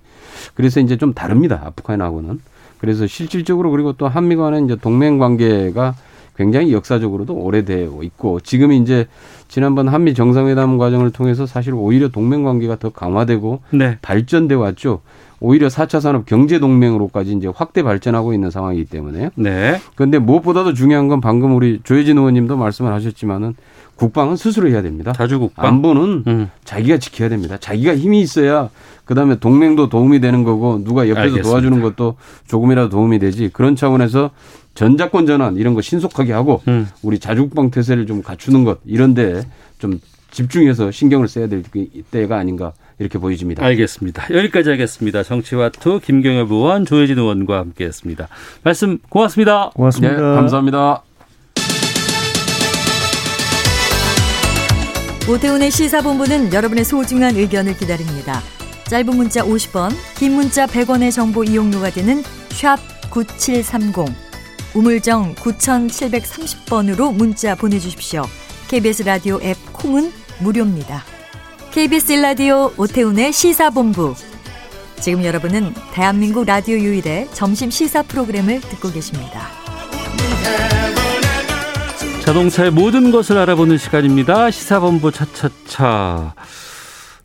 그래서 이제 좀 다릅니다. 아프간하고는. 그래서 실질적으로 그리고 또 한미 간의 이제 동맹 관계가 굉장히 역사적으로도 오래되어 있고 지금 이제 지난번 한미 정상회담 과정을 통해서 사실 오히려 동맹 관계가 더 강화되고 네. 발전돼 왔죠. 오히려 4차 산업 경제 동맹으로까지 이제 확대 발전하고 있는 상황이기 때문에요. 네. 그런데 무엇보다도 중요한 건 방금 우리 조혜진 의원님도 말씀을 하셨지만은 국방은 스스로 해야 됩니다. 자주 국방. 안보는 음. 자기가 지켜야 됩니다. 자기가 힘이 있어야 그다음에 동맹도 도움이 되는 거고 누가 옆에서 알겠습니다. 도와주는 것도 조금이라도 도움이 되지. 그런 차원에서 전자권 전환 이런 거 신속하게 하고 음. 우리 자주국방 태세를 좀 갖추는 것 이런데 좀 집중해서 신경을 써야 될 때가 아닌가 이렇게 보여집니다. 알겠습니다. 여기까지 하겠습니다. 정치와투 김경엽 의원, 조혜진 의원과 함께했습니다. 말씀 고맙습니다. 고맙습니다. 네, 감사합니다. 오태훈의 시사본부는 여러분의 소중한 의견을 기다립니다. 짧은 문자 50원, 긴 문자 100원의 정보 이용료가 되는 샵 9730. 우물정 9730번으로 문자 보내주십시오. KBS 라디오 앱 콩은 무료입니다. KBS 라디오 오태훈의 시사본부. 지금 여러분은 대한민국 라디오 유일의 점심 시사 프로그램을 듣고 계십니다. 자동차의 모든 것을 알아보는 시간입니다. 시사본부 차차차.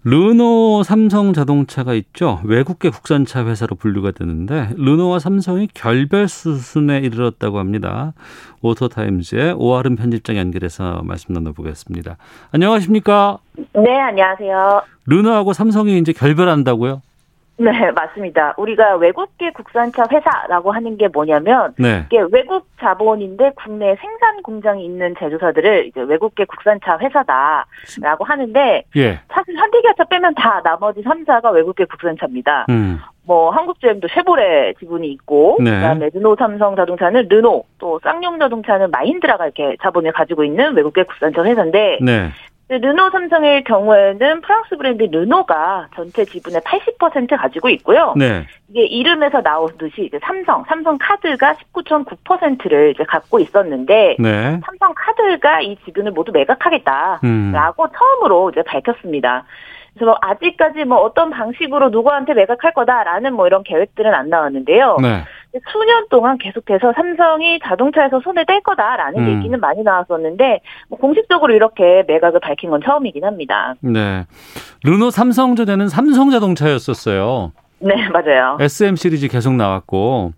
르노 삼성 자동차가 있죠. 외국계 국산차 회사로 분류가 되는데 르노와 삼성이 결별 수순에 이르렀다고 합니다. 오토타임즈의 오아름 편집장 연결해서 말씀 나눠보겠습니다. 안녕하십니까? 네, 안녕하세요. 르노하고 삼성이 이제 결별한다고요? 네, 맞습니다. 우리가 외국계 국산차 회사라고 하는 게 뭐냐면 네. 이게 외국 자본인데 국내 생산 공장이 있는 제조사들을 이제 외국계 국산차 회사다라고 하는데 예. 사실 현대기아차 빼면 다 나머지 3사가 외국계 국산차입니다. 음. 뭐 한국GM도 쉐보레 지분이 있고 네. 그다음에 르노 삼성 자동차는 르노 또 쌍용 자동차는 마힌드라가 이렇게 자본을 가지고 있는 외국계 국산차 회사인데 네. 르노 삼성의 경우에는 프랑스 브랜드 르노가 전체 지분의 80% 가지고 있고요. 네. 이게 이름에서 나오듯이 이제 삼성, 삼성 카드가 19.9%를 이제 갖고 있었는데 네. 삼성 카드가 이 지분을 모두 매각하겠다라고 음. 처음으로 이제 밝혔습니다. 그래서 뭐 아직까지 뭐 어떤 방식으로 누구한테 매각할 거다라는 뭐 이런 계획들은 안 나왔는데요. 네. 수년 동안 계속해서 삼성이 자동차에서 손을 뗄 거다라는 음. 얘기는 많이 나왔었는데 뭐 공식적으로 이렇게 매각을 밝힌 건 처음이긴 합니다. 네. 르노 삼성전에는 삼성 자동차였었어요. 네, 맞아요. SM 시리즈 계속 나왔고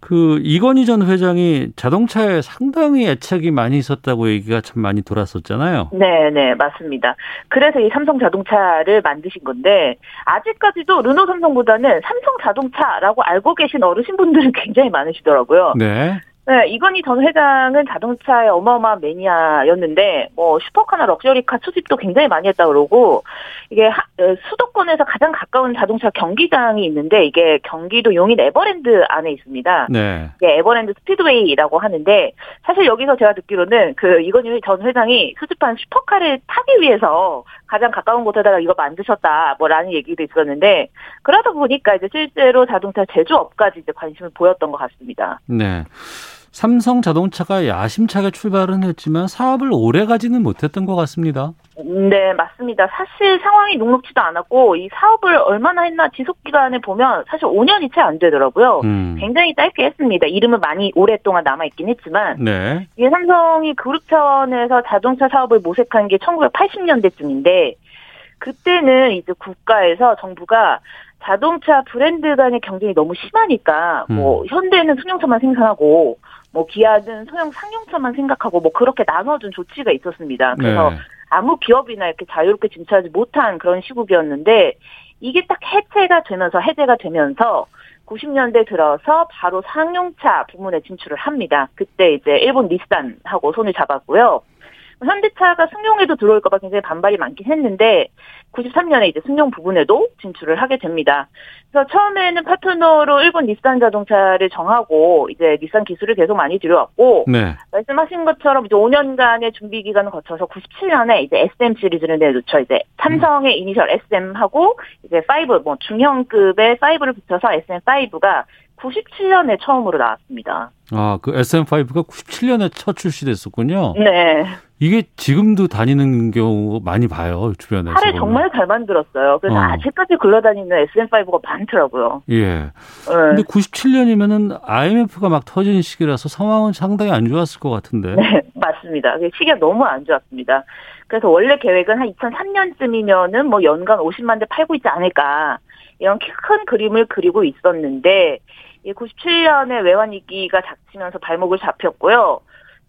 그 이건희 전 회장이 자동차에 상당히 애착이 많이 있었다고 얘기가 참 많이 돌았었잖아요. 네, 네, 맞습니다. 그래서 이 삼성 자동차를 만드신 건데 아직까지도 르노 삼성보다는 삼성 자동차라고 알고 계신 어르신분들은 굉장히 많으시더라고요. 네. 네, 이건희 전 회장은 자동차의 어마어마한 매니아였는데 뭐 슈퍼카나 럭셔리카 수집도 굉장히 많이 했다 그러고 이게 하, 어, 수도권에서 가장 가까운 자동차 경기장이 있는데 이게 경기도 용인 에버랜드 안에 있습니다. 네. 이게 에버랜드 스피드웨이라고 하는데 사실 여기서 제가 듣기로는 그 이건희 전 회장이 수집한 슈퍼카를 타기 위해서 가장 가까운 곳에다가 이거 만드셨다 뭐라는 얘기도 있었는데 그러다 보니까 이제 실제로 자동차 제조업까지 이제 관심을 보였던 것 같습니다. 네. 삼성 자동차가 야심차게 출발은 했지만 사업을 오래 가지는 못했던 것 같습니다. 네, 맞습니다. 사실 상황이 녹록지도 않았고 이 사업을 얼마나 했나 지속 기간을 보면 사실 5년이 채 안 되더라고요. 음. 굉장히 짧게 했습니다. 이름은 많이 오랫동안 남아 있긴 했지만 네. 이게 삼성이 그룹 차원에서 자동차 사업을 모색한 게 1980년대쯤인데 그때는 이제 국가에서 정부가 자동차 브랜드 간의 경쟁이 너무 심하니까 뭐 음. 현대는 승용차만 생산하고 뭐 기아는 소형 상용차만 생각하고 뭐 그렇게 나눠준 조치가 있었습니다. 그래서 네. 아무 기업이나 이렇게 자유롭게 진출하지 못한 그런 시국이었는데 이게 딱 해체가 되면서 해제가 되면서 90년대 들어서 바로 상용차 부문에 진출을 합니다. 그때 이제 일본 닛산하고 손을 잡았고요. 현대차가 승용에도 들어올까봐 굉장히 반발이 많긴 했는데 93년에 이제 승용 부분에도 진출을 하게 됩니다. 그래서 처음에는 파트너로 일본 닛산 자동차를 정하고 이제 닛산 기술을 계속 많이 들여왔고 네. 말씀하신 것처럼 이제 5년간의 준비 기간을 거쳐서 97년에 이제 SM 시리즈를 내놓죠. 이제 삼성의 음. 이니셜 SM하고 이제 5, 뭐 중형급의 5를 붙여서 SM5가 97년에 처음으로 나왔습니다. 아, 그 SM5가 97년에 첫 출시됐었군요. 네. 이게 지금도 다니는 경우 많이 봐요, 주변에서. 차를 정말 잘 만들었어요. 그래서 어. 아직까지 굴러다니는 SM5가 많더라고요. 예. 네. 근데 97년이면은 IMF가 막 터진 시기라서 상황은 상당히 안 좋았을 것 같은데. 네, 맞습니다. 시기가 너무 안 좋았습니다. 그래서 원래 계획은 한 2003년쯤이면은 뭐 연간 50만 대 팔고 있지 않을까. 이런 큰 그림을 그리고 있었는데 97년에 외환 위기가 닥치면서 발목을 잡혔고요.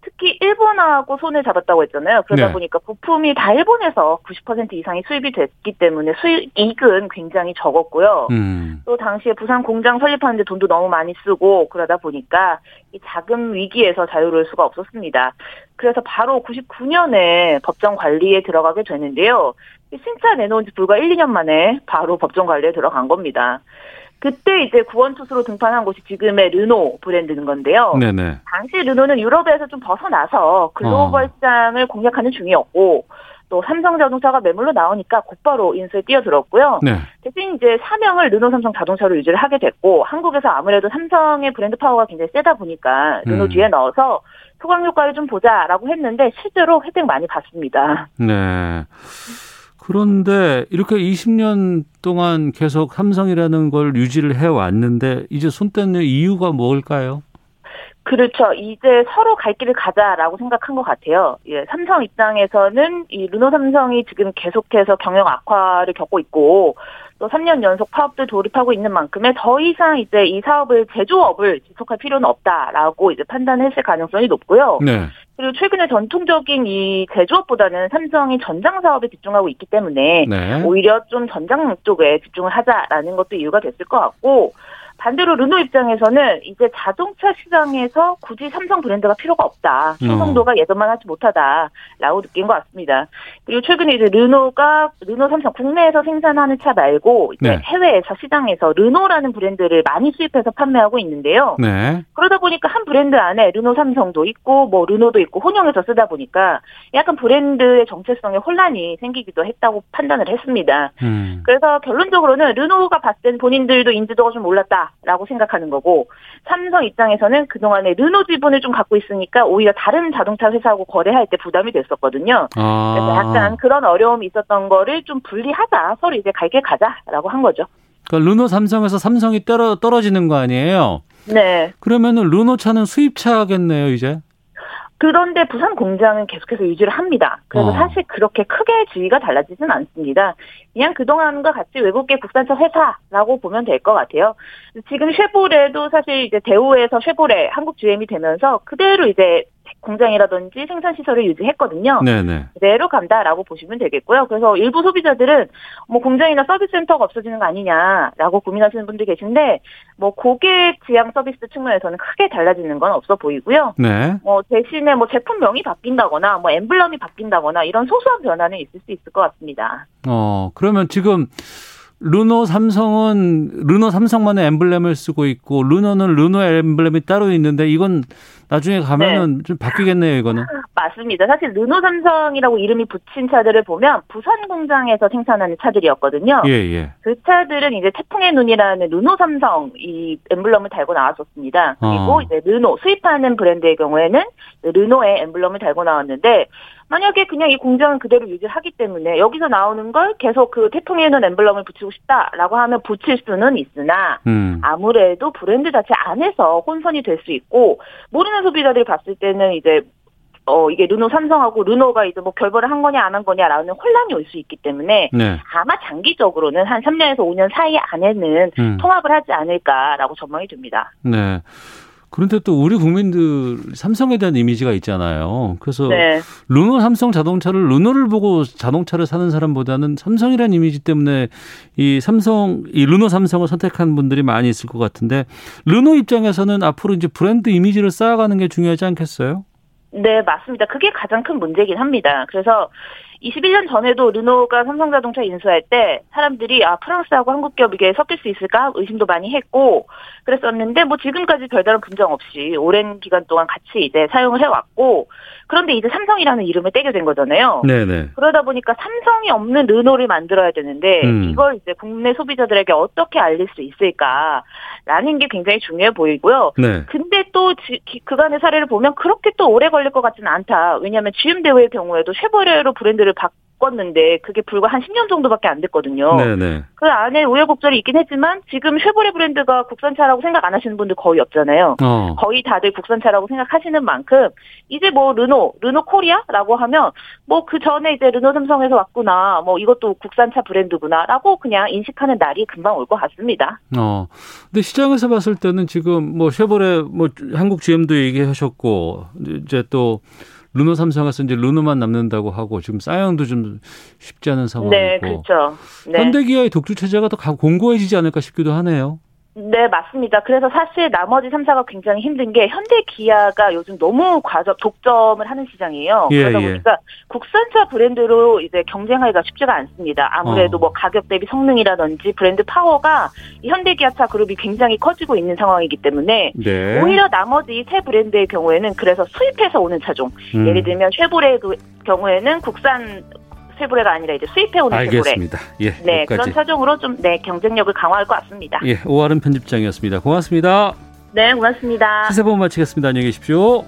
특히 일본하고 손을 잡았다고 했잖아요. 그러다 네. 보니까 부품이 다 일본에서 90% 이상이 수입이 됐기 때문에 수익은 굉장히 적었고요. 음. 또 당시에 부산 공장 설립하는데 돈도 너무 많이 쓰고 그러다 보니까 이 자금 위기에서 자유로울 수가 없었습니다. 그래서 바로 99년에 법정 관리에 들어가게 되는데요. 신차 내놓은 지 불과 1, 2년 만에 바로 법정 관리에 들어간 겁니다. 그때 이제 구원 투수로 등판한 곳이 지금의 르노 브랜드인 건데요. 네네. 당시 르노는 유럽에서 좀 벗어나서 글로벌 어. 시장을 공략하는 중이었고 또 삼성자동차가 매물로 나오니까 곧바로 인수에 뛰어들었고요. 네. 대신 이제 사명을 르노 삼성 자동차로 유지를 하게 됐고 한국에서 아무래도 삼성의 브랜드 파워가 굉장히 세다 보니까 르노 음. 뒤에 넣어서 후광 효과를 좀 보자라고 했는데 실제로 혜택 많이 받습니다. 네. 그런데 이렇게 20년 동안 계속 삼성이라는 걸 유지를 해 왔는데 이제 손 떼는 이유가 뭘까요? 그렇죠. 이제 서로 갈 길을 가자라고 생각한 것 같아요. 예, 삼성 입장에서는 이 르노 삼성이 지금 계속해서 경영 악화를 겪고 있고 또 3년 연속 파업도 돌입하고 있는 만큼에 더 이상 이제 이 사업을 제조업을 지속할 필요는 없다라고 이제 판단했을 가능성이 높고요. 네. 그리고 최근에 전통적인 이 제조업보다는 삼성이 전장 사업에 집중하고 있기 때문에 네. 오히려 좀 전장 쪽에 집중을 하자라는 것도 이유가 됐을 것 같고 반대로 르노 입장에서는 이제 자동차 시장에서 굳이 삼성 브랜드가 필요가 없다. 충성도가 어. 예전만 하지 못하다라고 느낀 것 같습니다. 그리고 최근에 이제 르노가 르노 삼성 국내에서 생산하는 차 말고 이제 네. 해외에서 시장에서 르노라는 브랜드를 많이 수입해서 판매하고 있는데요. 네. 그러다 보니까 한 브랜드 안에 르노 삼성도 있고 뭐 르노도 있고 혼용해서 쓰다 보니까 약간 브랜드의 정체성에 혼란이 생기기도 했다고 판단을 했습니다. 음. 그래서 결론적으로는 르노가 봤을 땐 본인들도 인지도가 좀 올랐다. 라고 생각하는 거고 삼성 입장에서는 그동안에 르노 지분을 좀 갖고 있으니까 오히려 다른 자동차 회사하고 거래할 때 부담이 됐었거든요. 아. 그래서 약간 그런 어려움이 있었던 거를 좀 분리하자 서로 이제 갈게 가자라고 한 거죠. 그러니까 르노 삼성에서 삼성이 떨어, 떨어지는 거 아니에요? 네. 그러면은 르노 차는 수입차겠네요, 이제. 그런데 부산 공장은 계속해서 유지를 합니다. 그래서 어. 사실 그렇게 크게 주의가 달라지진 않습니다. 그냥 그동안과 같이 외국계 국산차 회사라고 보면 될 것 같아요. 지금 쉐보레도 사실 이제 대우에서 쉐보레 한국 GM이 되면서 그대로 이제 공장이라든지 생산 시설을 유지했거든요. 네네. 그대로 간다라고 보시면 되겠고요. 그래서 일부 소비자들은 뭐 공장이나 서비스 센터가 없어지는 거 아니냐라고 고민하시는 분들 계신데 뭐 고객 지향 서비스 측면에서는 크게 달라지는 건 없어 보이고요. 네. 뭐 대신에 뭐 제품명이 바뀐다거나 뭐 엠블럼이 바뀐다거나 이런 소소한 변화는 있을 수 있을 것 같습니다. 어 그러면 지금 르노 삼성은 르노 삼성만의 엠블렘을 쓰고 있고 르노는 르노 엠블렘이 따로 있는데 이건 나중에 가면은 네. 좀 바뀌겠네요, 이거는. 맞습니다. 사실 르노 삼성이라고 이름이 붙인 차들을 보면 부산 공장에서 생산하는 차들이었거든요. 예, 예. 그 차들은 이제 태풍의 눈이라는 르노 삼성 이 엠블럼을 달고 나왔었습니다. 그리고 어. 이제 르노 수입하는 브랜드의 경우에는 르노의 엠블럼을 달고 나왔는데 만약에 그냥 이 공장을 그대로 유지하기 때문에 여기서 나오는 걸 계속 그 태풍에는 엠블럼을 붙이고 싶다라고 하면 붙일 수는 있으나 음. 아무래도 브랜드 자체 안에서 혼선이 될 수 있고 모르는 소비자들이 봤을 때는 이제 어, 이게 르노 삼성하고 르노가 이제 뭐 결별을 한 거냐 안 한 거냐라는 혼란이 올 수 있기 때문에 네. 아마 장기적으로는 한 3년에서 5년 사이 안에는 음. 통합을 하지 않을까라고 전망이 됩니다. 네. 그런데 또 우리 국민들 삼성에 대한 이미지가 있잖아요. 그래서 네. 르노 삼성 자동차를 르노를 보고 자동차를 사는 사람보다는 삼성이라는 이미지 때문에 이 삼성 이 르노 삼성을 선택한 분들이 많이 있을 것 같은데 르노 입장에서는 앞으로 이제 브랜드 이미지를 쌓아가는 게 중요하지 않겠어요? 네, 맞습니다. 그게 가장 큰 문제긴 합니다. 그래서 21년 전에도 르노가 삼성자동차 인수할 때 사람들이 아 프랑스하고 한국 기업 이게 섞일 수 있을까 의심도 많이 했고 그랬었는데 뭐 지금까지 별다른 분정 없이 오랜 기간 동안 같이 이제 사용을 해왔고 그런데 이제 삼성이라는 이름을 떼게 된 거잖아요. 네네. 그러다 보니까 삼성이 없는 르노를 만들어야 되는데 음. 이걸 이제 국내 소비자들에게 어떻게 알릴 수 있을까라는 게 굉장히 중요해 보이고요. 네. 근데 또 그간의 사례를 보면 그렇게 또 오래 걸릴 것 같지는 않다. 왜냐하면 GM 대회의 경우에도 쉐보레로 브랜드를 바 바꿨는데 그게 불과 한 10년 정도밖에 안 됐거든요. 네네. 그 안에 우여곡절이 있긴 했지만 지금 쉐보레 브랜드가 국산차라고 생각 안 하시는 분들 거의 없잖아요. 어. 거의 다들 국산차라고 생각하시는 만큼 이제 뭐 르노, 르노 코리아라고 하면 뭐 그 전에 이제 르노 삼성에서 왔구나, 뭐 이것도 국산차 브랜드구나라고 그냥 인식하는 날이 금방 올 것 같습니다. 어. 근데 시장에서 봤을 때는 지금 뭐 쉐보레 뭐 한국 GM도 얘기하셨고 이제 또 르노 삼성에서 이제 르노만 남는다고 하고 지금 쌍용도 좀 쉽지 않은 상황이고. 네, 그렇죠. 네. 현대기아의 독주 체제가 더 공고해지지 않을까 싶기도 하네요. 네, 맞습니다. 그래서 사실 나머지 3사가 굉장히 힘든 게 현대 기아가 요즘 너무 과점 독점을 하는 시장이에요. 예, 그러다 예. 보니까 예. 국산차 브랜드로 이제 경쟁하기가 쉽지가 않습니다. 아무래도 어. 뭐 가격 대비 성능이라든지 브랜드 파워가 현대 기아차 그룹이 굉장히 커지고 있는 상황이기 때문에 네. 오히려 나머지 세 브랜드의 경우에는 그래서 수입해서 오는 차종, 음. 예를 들면 쉐보레 그 경우에는 국산 쇠불레가 아니라 이제 수입해 오는 알겠습니다. 쇠불레. 예, 네, 여기까지. 그런 차종으로 좀 네, 경쟁력을 강화할 것 같습니다. 예, 오아름 편집장이었습니다. 고맙습니다. 네, 고맙습니다. 시세본 마치겠습니다. 안녕히 계십시오.